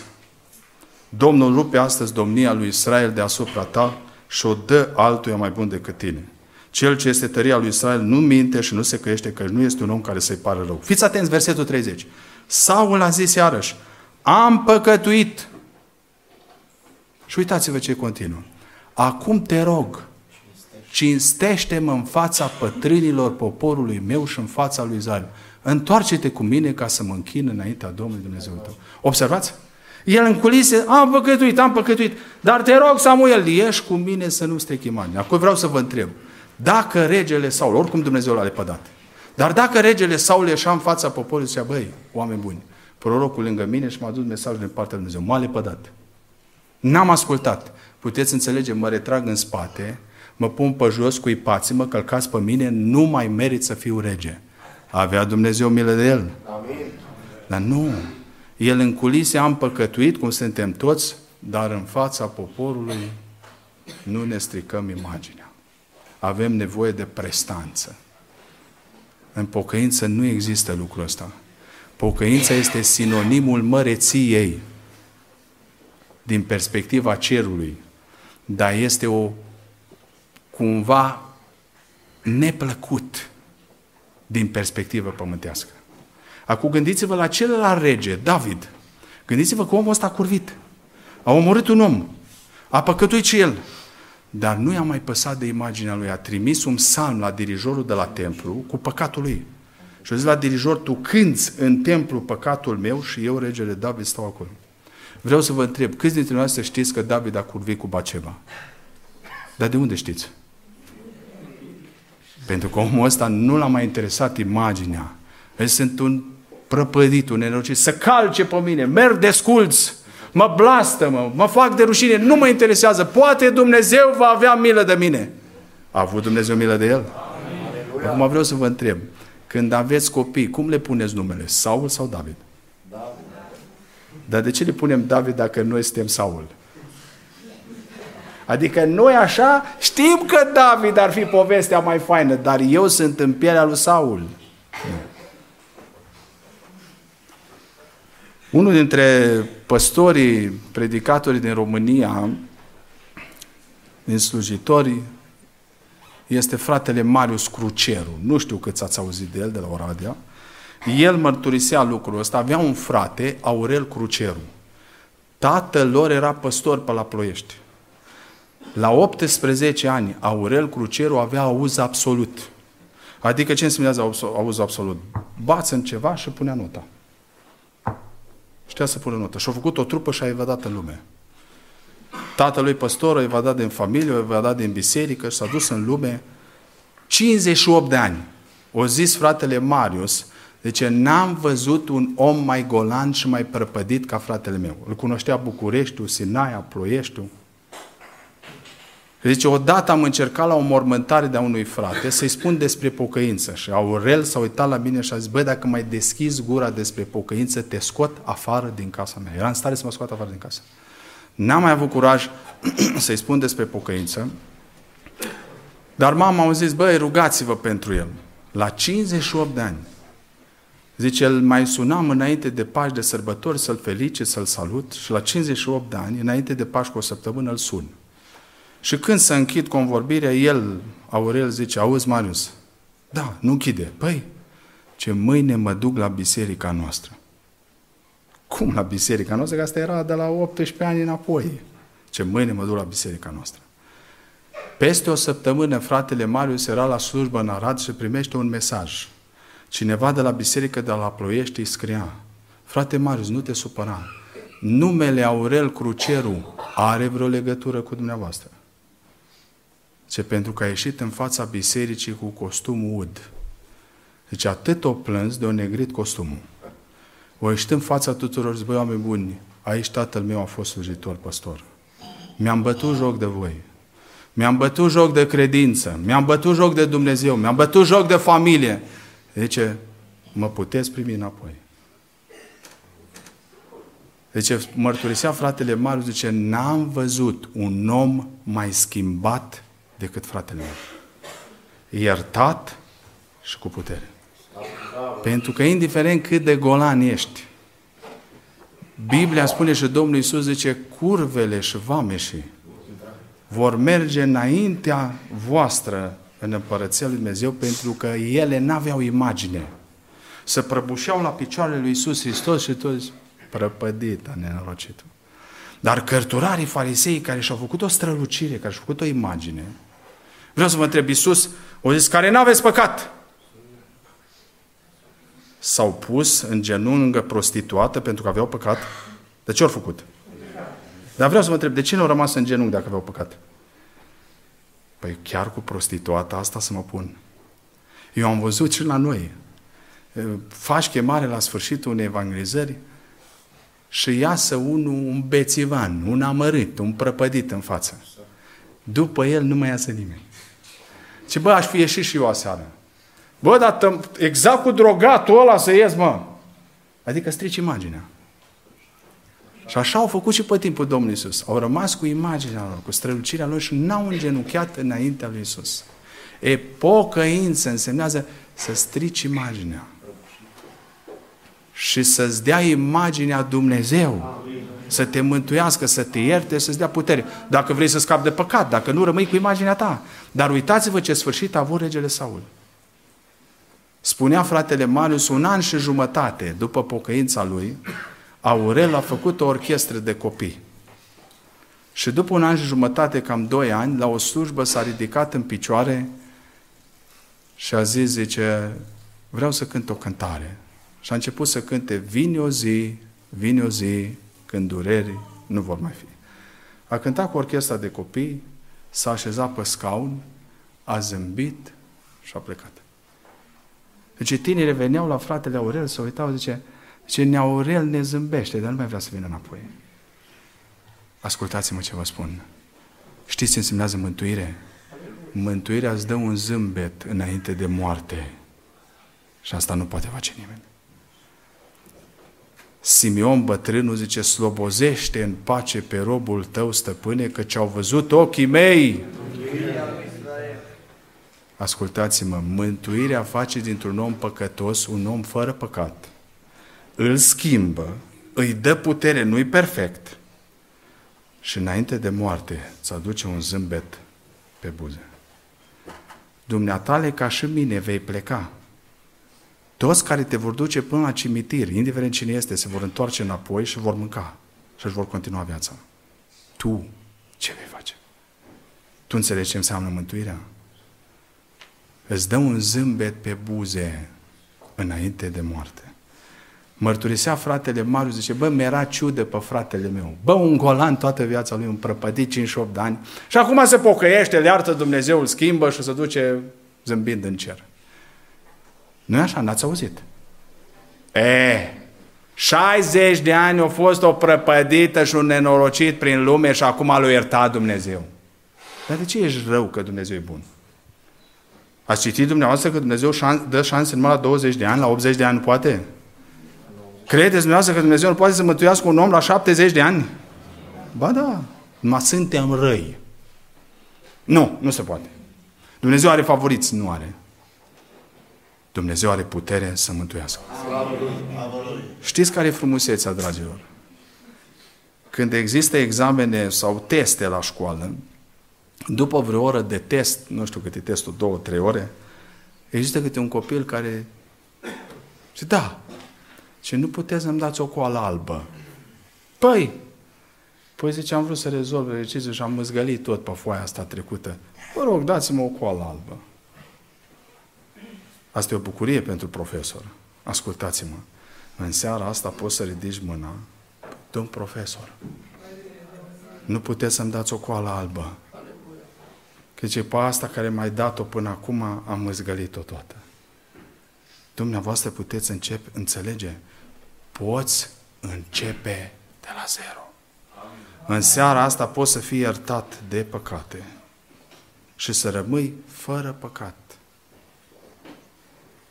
Domnul rupe astăzi domnia lui Israel deasupra ta și o dă altuia mai bun decât tine. Cel ce este tăria lui Israel nu minte și nu se căiește că nu este un om care să-i pară rău. Fiți atenți, versetul 30. Saul a zis iarăși, am păcătuit. Și uitați-vă ce continuă. Acum te rog, cinstește-mă în fața pătrânilor poporului meu și în fața lui Israel. Întoarce-te cu mine ca să mă închin înaintea Domnului Dumnezeu tău. Observați? El în culise, am păcătuit, am păcătuit, dar te rog, Samuel, ieși cu mine să nu stric imaginea. Acum vreau să vă întreb, dacă regele Saul, oricum Dumnezeu l-a lepădat, dar dacă regele Saul ieșea în fața poporului și zicea, băi, oameni buni, prorocul lângă mine și m-a dus mesajul din partea lui Dumnezeu, m-a lepădat. N-am ascultat. Puteți înțelege, mă retrag în spate, mă pun pe jos, cuipați-mă, călcați pe mine, nu mai merit să fiu rege. Avea Dumnezeu milă de el. Amin. Dar nu. El în culise am păcătuit, cum suntem toți, dar în fața poporului nu ne stricăm imaginea. Avem nevoie de prestanță. În pocăință nu există lucrul ăsta. Pocăința este sinonimul măreției din perspectiva cerului, dar este o cumva neplăcut din perspectivă pământească. Acum gândiți-vă la celălalt rege, David. Gândiți-vă că omul ăsta a curvit. A omorât un om. A păcătuit și el. Dar nu i-a mai păsat de imaginea lui. A trimis un psalm la dirijorul de la templu cu păcatul lui. Și a zis la dirijor, tu cânți în templu păcatul meu și eu, regele David, stau acolo. Vreau să vă întreb, câți dintre noastre știți că David a curvit cu Baceva? Dar de unde știți? Pentru că omul ăsta nu l-a mai interesat imaginea. Eu sunt un prăpădit, un nenorocit, să calce pe mine, merg desculți, mă blastă, mă, mă fac de rușine, nu mă interesează, poate Dumnezeu va avea milă de mine. A avut Dumnezeu milă de el? Amin. Acum vreau să vă întreb, când aveți copii, cum le puneți numele? Saul sau David? David. Dar de ce le punem David dacă noi suntem Saul? Adică noi așa știm că David ar fi povestea mai faină, dar eu sunt în pielea lui Saul. Unul dintre păstorii, predicatorii din România, din slujitori, este fratele Marius Cruceru. Nu știu cât ați auzit de el, de la Oradea. El mărturisea lucrul ăsta. Avea un frate, Aurel Cruceru. Tatăl lor era păstor pe la Ploiești. La 18 ani, Aurel Cruceru avea auz absolut. Adică ce înseamnă auz absolut? Bață în ceva și punea nota. Știa să pună notă. Și-a făcut o trupă și a evadat în lume. Tatălui păstor a evadat din familie, a evadat din biserică și s-a dus în lume 58 de ani. O zis fratele Marius, zice, n-am văzut un om mai golan și mai prăpădit ca fratele meu. Îl cunoștea Bucureștiul, Sinaia, Ploieștiul. Zice, odată am încercat la o mormântare de a unui frate să-i spun despre pocăință. Și Aurel s-a uitat la mine și a zis, băi, dacă mai deschizi gura despre pocăință, te scot afară din casa mea. Era în stare să mă scot afară din casă. N-am mai avut curaj să-i spun despre pocăință, dar mama a zis, băi, rugați-vă pentru el. La 58 de ani. Zice, el mai sunam înainte de Paști de sărbători să-l felice, să-l salut și la 58 de ani, înainte de Paști cu o săptămână, îl sun. Și când să închid convorbirea, el, Aurel, zice, auzi, Marius, da, nu închide. Păi, ce mâine mă duc la biserica noastră. Cum la biserica noastră? Că asta era de la 18 ani înapoi. Ce mâine mă duc la biserica noastră. Peste o săptămână, fratele Marius era la slujbă în Arad și primește un mesaj. Cineva de la biserică de la Ploiești îi scria, frate Marius, nu te supăra. Numele Aurel Cruceru are vreo legătură cu dumneavoastră ce pentru că a ieșit în fața bisericii cu costumul ud. Deci atât o plâns de o negrit costumul. O ieșit în fața tuturor, zic, băi, oameni buni, aici tatăl meu a fost slujitor păstor. Mi-am bătut joc de voi. Mi-am bătut joc de credință. Mi-am bătut joc de Dumnezeu. Mi-am bătut joc de familie. Deci, mă puteți primi înapoi. Deci mărturisea fratele Marius, zice, n-am văzut un om mai schimbat decât fratele meu. Iertat și cu putere. Pentru că indiferent cât de golan ești, Biblia spune și Domnul Iisus zice, curvele și vameșii vor merge înaintea voastră în Împărăția Lui Dumnezeu pentru că ele n-aveau imagine. Se prăbușeau la picioarele lui Iisus Hristos și toți prăpădita nenorocitul. Dar cărturarii farisei care și-au făcut o strălucire, care și-au făcut o imagine, vreau să vă întreb, Iisus, o zis, care n-aveți păcat? S-au pus în genungă prostituată pentru că aveau păcat? De ce au făcut? Dar vreau să vă întreb, de ce nu au rămas în genunchi dacă aveau păcat? Păi chiar cu prostituata asta să mă pun. Eu am văzut și la noi. Faci chemare la sfârșitul unei evangelizări și iasă unul, un bețivan, un amărât, un prăpădit în față. După el nu mai iasă nimeni. Ce bă, aș fi ieșit și eu aseară. Bă, dar exact cu drogatul ăla să ies, mă. Adică strici imaginea. Și așa au făcut și pe timpul Domnului Isus. Au rămas cu imaginea lor, cu strălucirea lor și n-au îngenunchiat înaintea lui Isus. E pocăință însemnează să strici imaginea. Și să-ți dea imaginea Dumnezeu. Să te mântuiască, să te ierte, să-ți dea putere. Dacă vrei să scapi de păcat, dacă nu, rămâi cu imaginea ta. Dar uitați-vă ce sfârșit a avut regele Saul. Spunea fratele Marius, un an și jumătate după pocăința lui, Aurel a făcut o orchestră de copii. Și după un an și jumătate, cam doi ani, la o slujbă s-a ridicat în picioare și a zis, zice, vreau să cânt o cântare. Și a început să cânte, vine o zi, vine o zi, când dureri nu vor mai fi. A cântat cu orchestra de copii, s-a așezat pe scaun, a zâmbit și a plecat. Deci tinerii veneau la fratele Aurel, să uitau, zice, ce Neaurel ne zâmbește, dar nu mai vrea să vină înapoi. Ascultați-mă ce vă spun. Știți ce însemnează mântuire? Mântuirea îți dă un zâmbet înainte de moarte. Și asta nu poate face nimeni. Simeon bătrânul zice, slobozește în pace pe robul tău, stăpâne, căci au văzut ochii mei. Ascultați-mă, mântuirea face dintr-un om păcătos un om fără păcat îl schimbă, îi dă putere, nu-i perfect și înainte de moarte îți aduce un zâmbet pe buze. Dumneatale ca și mine vei pleca. Toți care te vor duce până la cimitir, indiferent cine este, se vor întoarce înapoi și vor mânca și își vor continua viața. Tu ce vei face? Tu înțelegi ce înseamnă mântuirea? Îți dă un zâmbet pe buze înainte de moarte. Mărturisea fratele Marius, zice, bă, mi-era ciudă pe fratele meu. Bă, un golan toată viața lui, un prăpădit 58 de ani. Și acum se pocăiește, le iartă Dumnezeu, îl schimbă și se duce zâmbind în cer. Nu e așa? N-ați auzit? E, 60 de ani a fost o prăpădită și un nenorocit prin lume și acum l-a iertat Dumnezeu. Dar de ce ești rău că Dumnezeu e bun? Ați citit dumneavoastră că Dumnezeu dă șanse numai la 20 de ani, la 80 de ani nu poate? Credeți dumneavoastră că Dumnezeu nu poate să mântuiască un om la 70 de ani? Ba da, mă suntem răi. Nu, nu se poate. Dumnezeu are favoriți, nu are. Dumnezeu are putere să mântuiască. Știți care e frumusețea, dragilor? Când există examene sau teste la școală, după vreo oră de test, nu știu cât e testul, două, trei ore, există câte un copil care zice, da, și nu puteți să-mi dați o coală albă. Păi, păi zice, am vrut să rezolv exercițiul și am măzgălit tot pe foaia asta trecută. Vă rog, dați-mă o coală albă. Asta e o bucurie pentru profesor. Ascultați-mă. În seara asta poți să ridici mâna. Domn profesor, nu puteți să-mi dați o coală albă. Că ce pe asta care m-ai dat-o până acum, am măzgălit-o toată. Dumneavoastră puteți începe, înțelege poți începe de la zero. În seara asta poți să fii iertat de păcate și să rămâi fără păcat.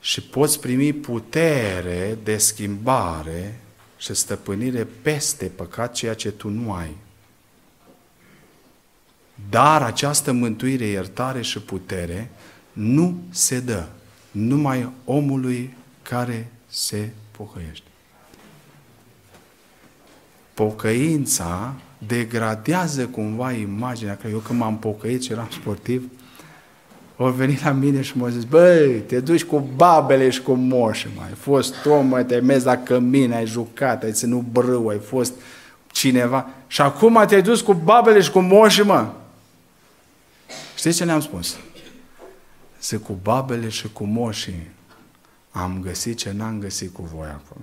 Și poți primi putere de schimbare și stăpânire peste păcat, ceea ce tu nu ai. Dar această mântuire, iertare și putere nu se dă numai omului care se pocăiește. Pocăința degradează cumva imaginea, că eu când m-am pocăit și eram sportiv, au venit la mine și m-au zis, băi, te duci cu babele și cu moșii, mai. Ai fost om, mă, te-ai mers la cămin, ai jucat, ai ținut brâu, ai fost cineva. Și acum te-ai dus cu babele și cu moșii, mă. Știți ce ne-am spus? Să cu babele și cu moșii am găsit ce n-am găsit cu voi acolo.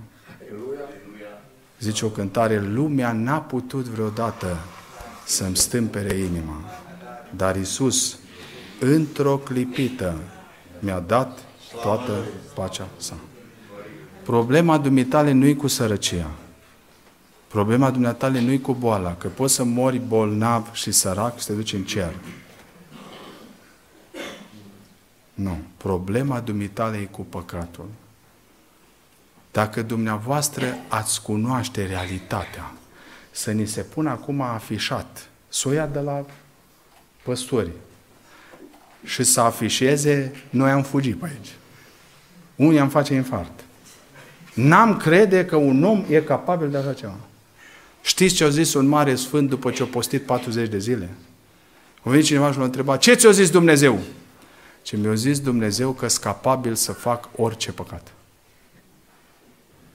Zice o cântare, lumea n-a putut vreodată să-mi stâmpere inima, dar Isus, într-o clipită, mi-a dat toată pacea sa. Problema dumitale nu e cu sărăcia. Problema dumneatale nu e cu boala, că poți să mori bolnav și sărac și te duci în cer. Nu. Problema dumitale e cu păcatul. Dacă dumneavoastră ați cunoaște realitatea, să ni se pună acum afișat, să o ia de la păstori și să afișeze, noi am fugit pe aici. Unii am face infart. N-am crede că un om e capabil de așa ceva. Știți ce a zis un mare sfânt după ce a postit 40 de zile? A venit cineva și l-a întrebat, ce ți-a zis Dumnezeu? Ce mi-a zis Dumnezeu că sunt capabil să fac orice păcat.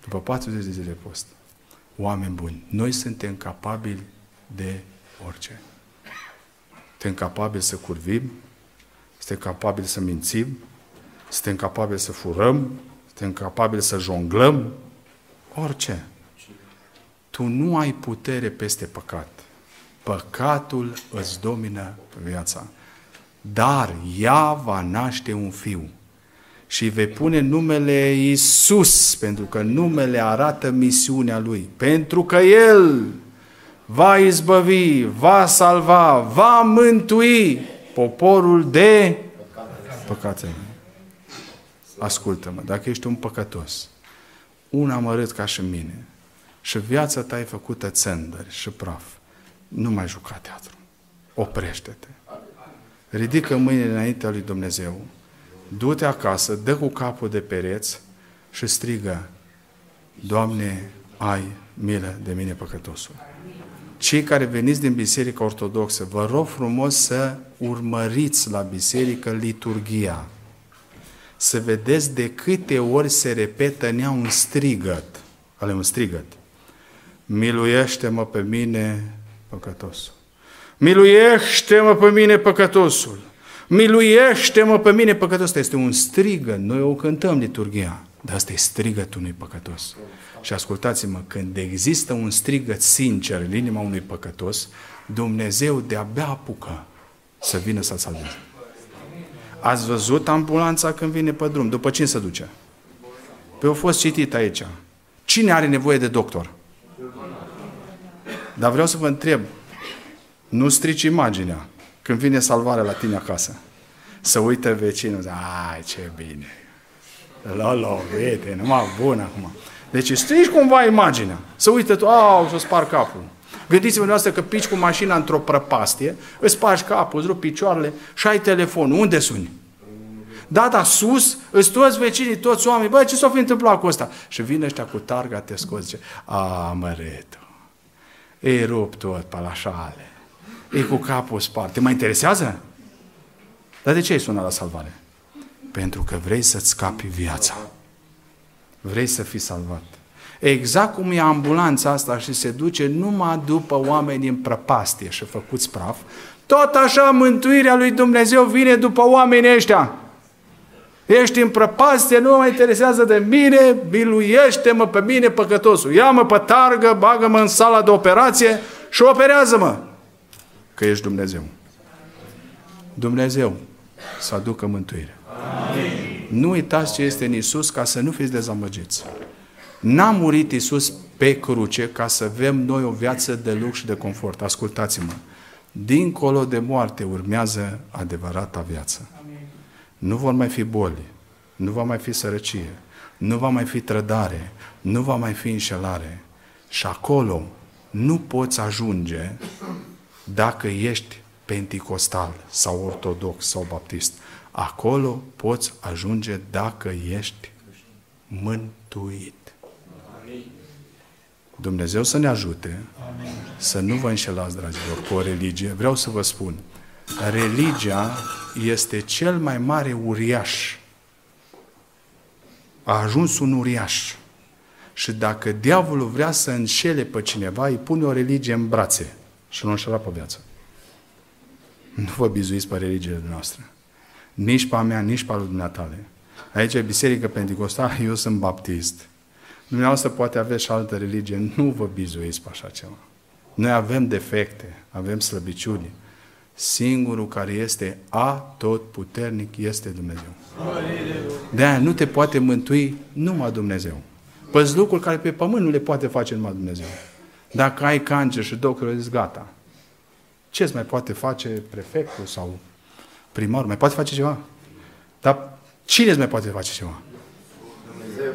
După 40 de zile post. Oameni buni, noi suntem capabili de orice. Suntem capabili să curvim, suntem capabili să mințim, suntem capabili să furăm, suntem capabili să jonglăm, orice. Tu nu ai putere peste păcat. Păcatul îți domină viața. Dar ea va naște un fiu și vei pune numele Isus, pentru că numele arată misiunea lui. Pentru că El va izbăvi, va salva, va mântui poporul de păcate. Ascultă-mă, dacă ești un păcătos, un amărât ca și mine, și viața ta e făcută țândări și praf, nu mai juca teatru. Oprește-te. Ridică mâinile înaintea lui Dumnezeu du-te acasă, dă cu capul de pereți și strigă, Doamne, ai milă de mine păcătosul. Cei care veniți din Biserica Ortodoxă, vă rog frumos să urmăriți la biserică liturgia. Să vedeți de câte ori se repetă nea un strigăt. Ale un strigăt. Miluiește-mă pe mine, păcătosul. Miluiește-mă pe mine, păcătosul. Miluiește-mă pe mine păcătos. Asta este un strigă. Noi o cântăm liturgia. Dar asta e strigătul unui păcătos. Și ascultați-mă, când există un strigăt sincer în inima unui păcătos, Dumnezeu de-abia apucă să vină să-l salveze. Ați văzut ambulanța când vine pe drum? După cine se duce? Păi a fost citit aici. Cine are nevoie de doctor? Dar vreau să vă întreb, nu strici imaginea. Când vine salvarea la tine acasă, să uite vecinul, zice, ai, ce bine, l-a lovit, e numai bun acum. Deci strici cumva imaginea. Să uite tu, au, să spar capul. Gândiți-vă noastră că pici cu mașina într-o prăpastie, îți spargi capul, îți rupi picioarele și ai telefonul. Unde suni? Da, da, sus, îți toți vecinii, toți oamenii. Băi, ce s-a fi întâmplat cu ăsta? Și vine ăștia cu targa, te scoți, zice, a, măretu, e rup tot pe la șale e cu capul spart. Te mai interesează? Dar de ce ai sunat la salvare? Pentru că vrei să-ți scapi viața. Vrei să fii salvat. Exact cum e ambulanța asta și se duce numai după oameni în prăpastie și făcuți praf, tot așa mântuirea lui Dumnezeu vine după oamenii ăștia. Ești în prăpastie, nu mă interesează de mine, biluiește-mă pe mine păcătosul. Ia-mă pe targă, bagă-mă în sala de operație și operează-mă că ești Dumnezeu. Dumnezeu să aducă mântuire. Amin. Nu uitați ce este în Isus ca să nu fiți dezamăgiți. N-a murit Isus pe cruce ca să avem noi o viață de lux și de confort. Ascultați-mă. Dincolo de moarte urmează adevărata viață. Amin. Nu vor mai fi boli, nu va mai fi sărăcie, nu va mai fi trădare, nu va mai fi înșelare. Și acolo nu poți ajunge dacă ești penticostal sau ortodox sau baptist, acolo poți ajunge dacă ești mântuit. Dumnezeu să ne ajute Amin. să nu vă înșelați, dragilor, cu o religie. Vreau să vă spun, religia este cel mai mare uriaș. A ajuns un uriaș. Și dacă diavolul vrea să înșele pe cineva, îi pune o religie în brațe și nu înșela pe viață. Nu vă bizuiți pe religiile noastre. Nici pe a mea, nici pe a lui dumneatale. Aici e Biserică Pentecostală, eu sunt baptist. Dumneavoastră poate aveți și altă religie, nu vă bizuiți pe așa ceva. Noi avem defecte, avem slăbiciuni. Singurul care este a tot puternic este Dumnezeu. De aia nu te poate mântui numai Dumnezeu. Păi lucruri care pe pământ nu le poate face numai Dumnezeu. Dacă ai cancer și doctorul zici gata. Ce îți mai poate face prefectul sau primarul? Mai poate face ceva? Dar cine îți mai poate face ceva? Dumnezeu.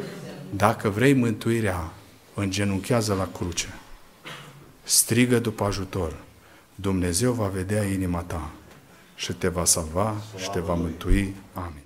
Dacă vrei mântuirea, îngenunchează la cruce. Strigă după ajutor. Dumnezeu va vedea inima ta și te va salva și te va mântui. Amin.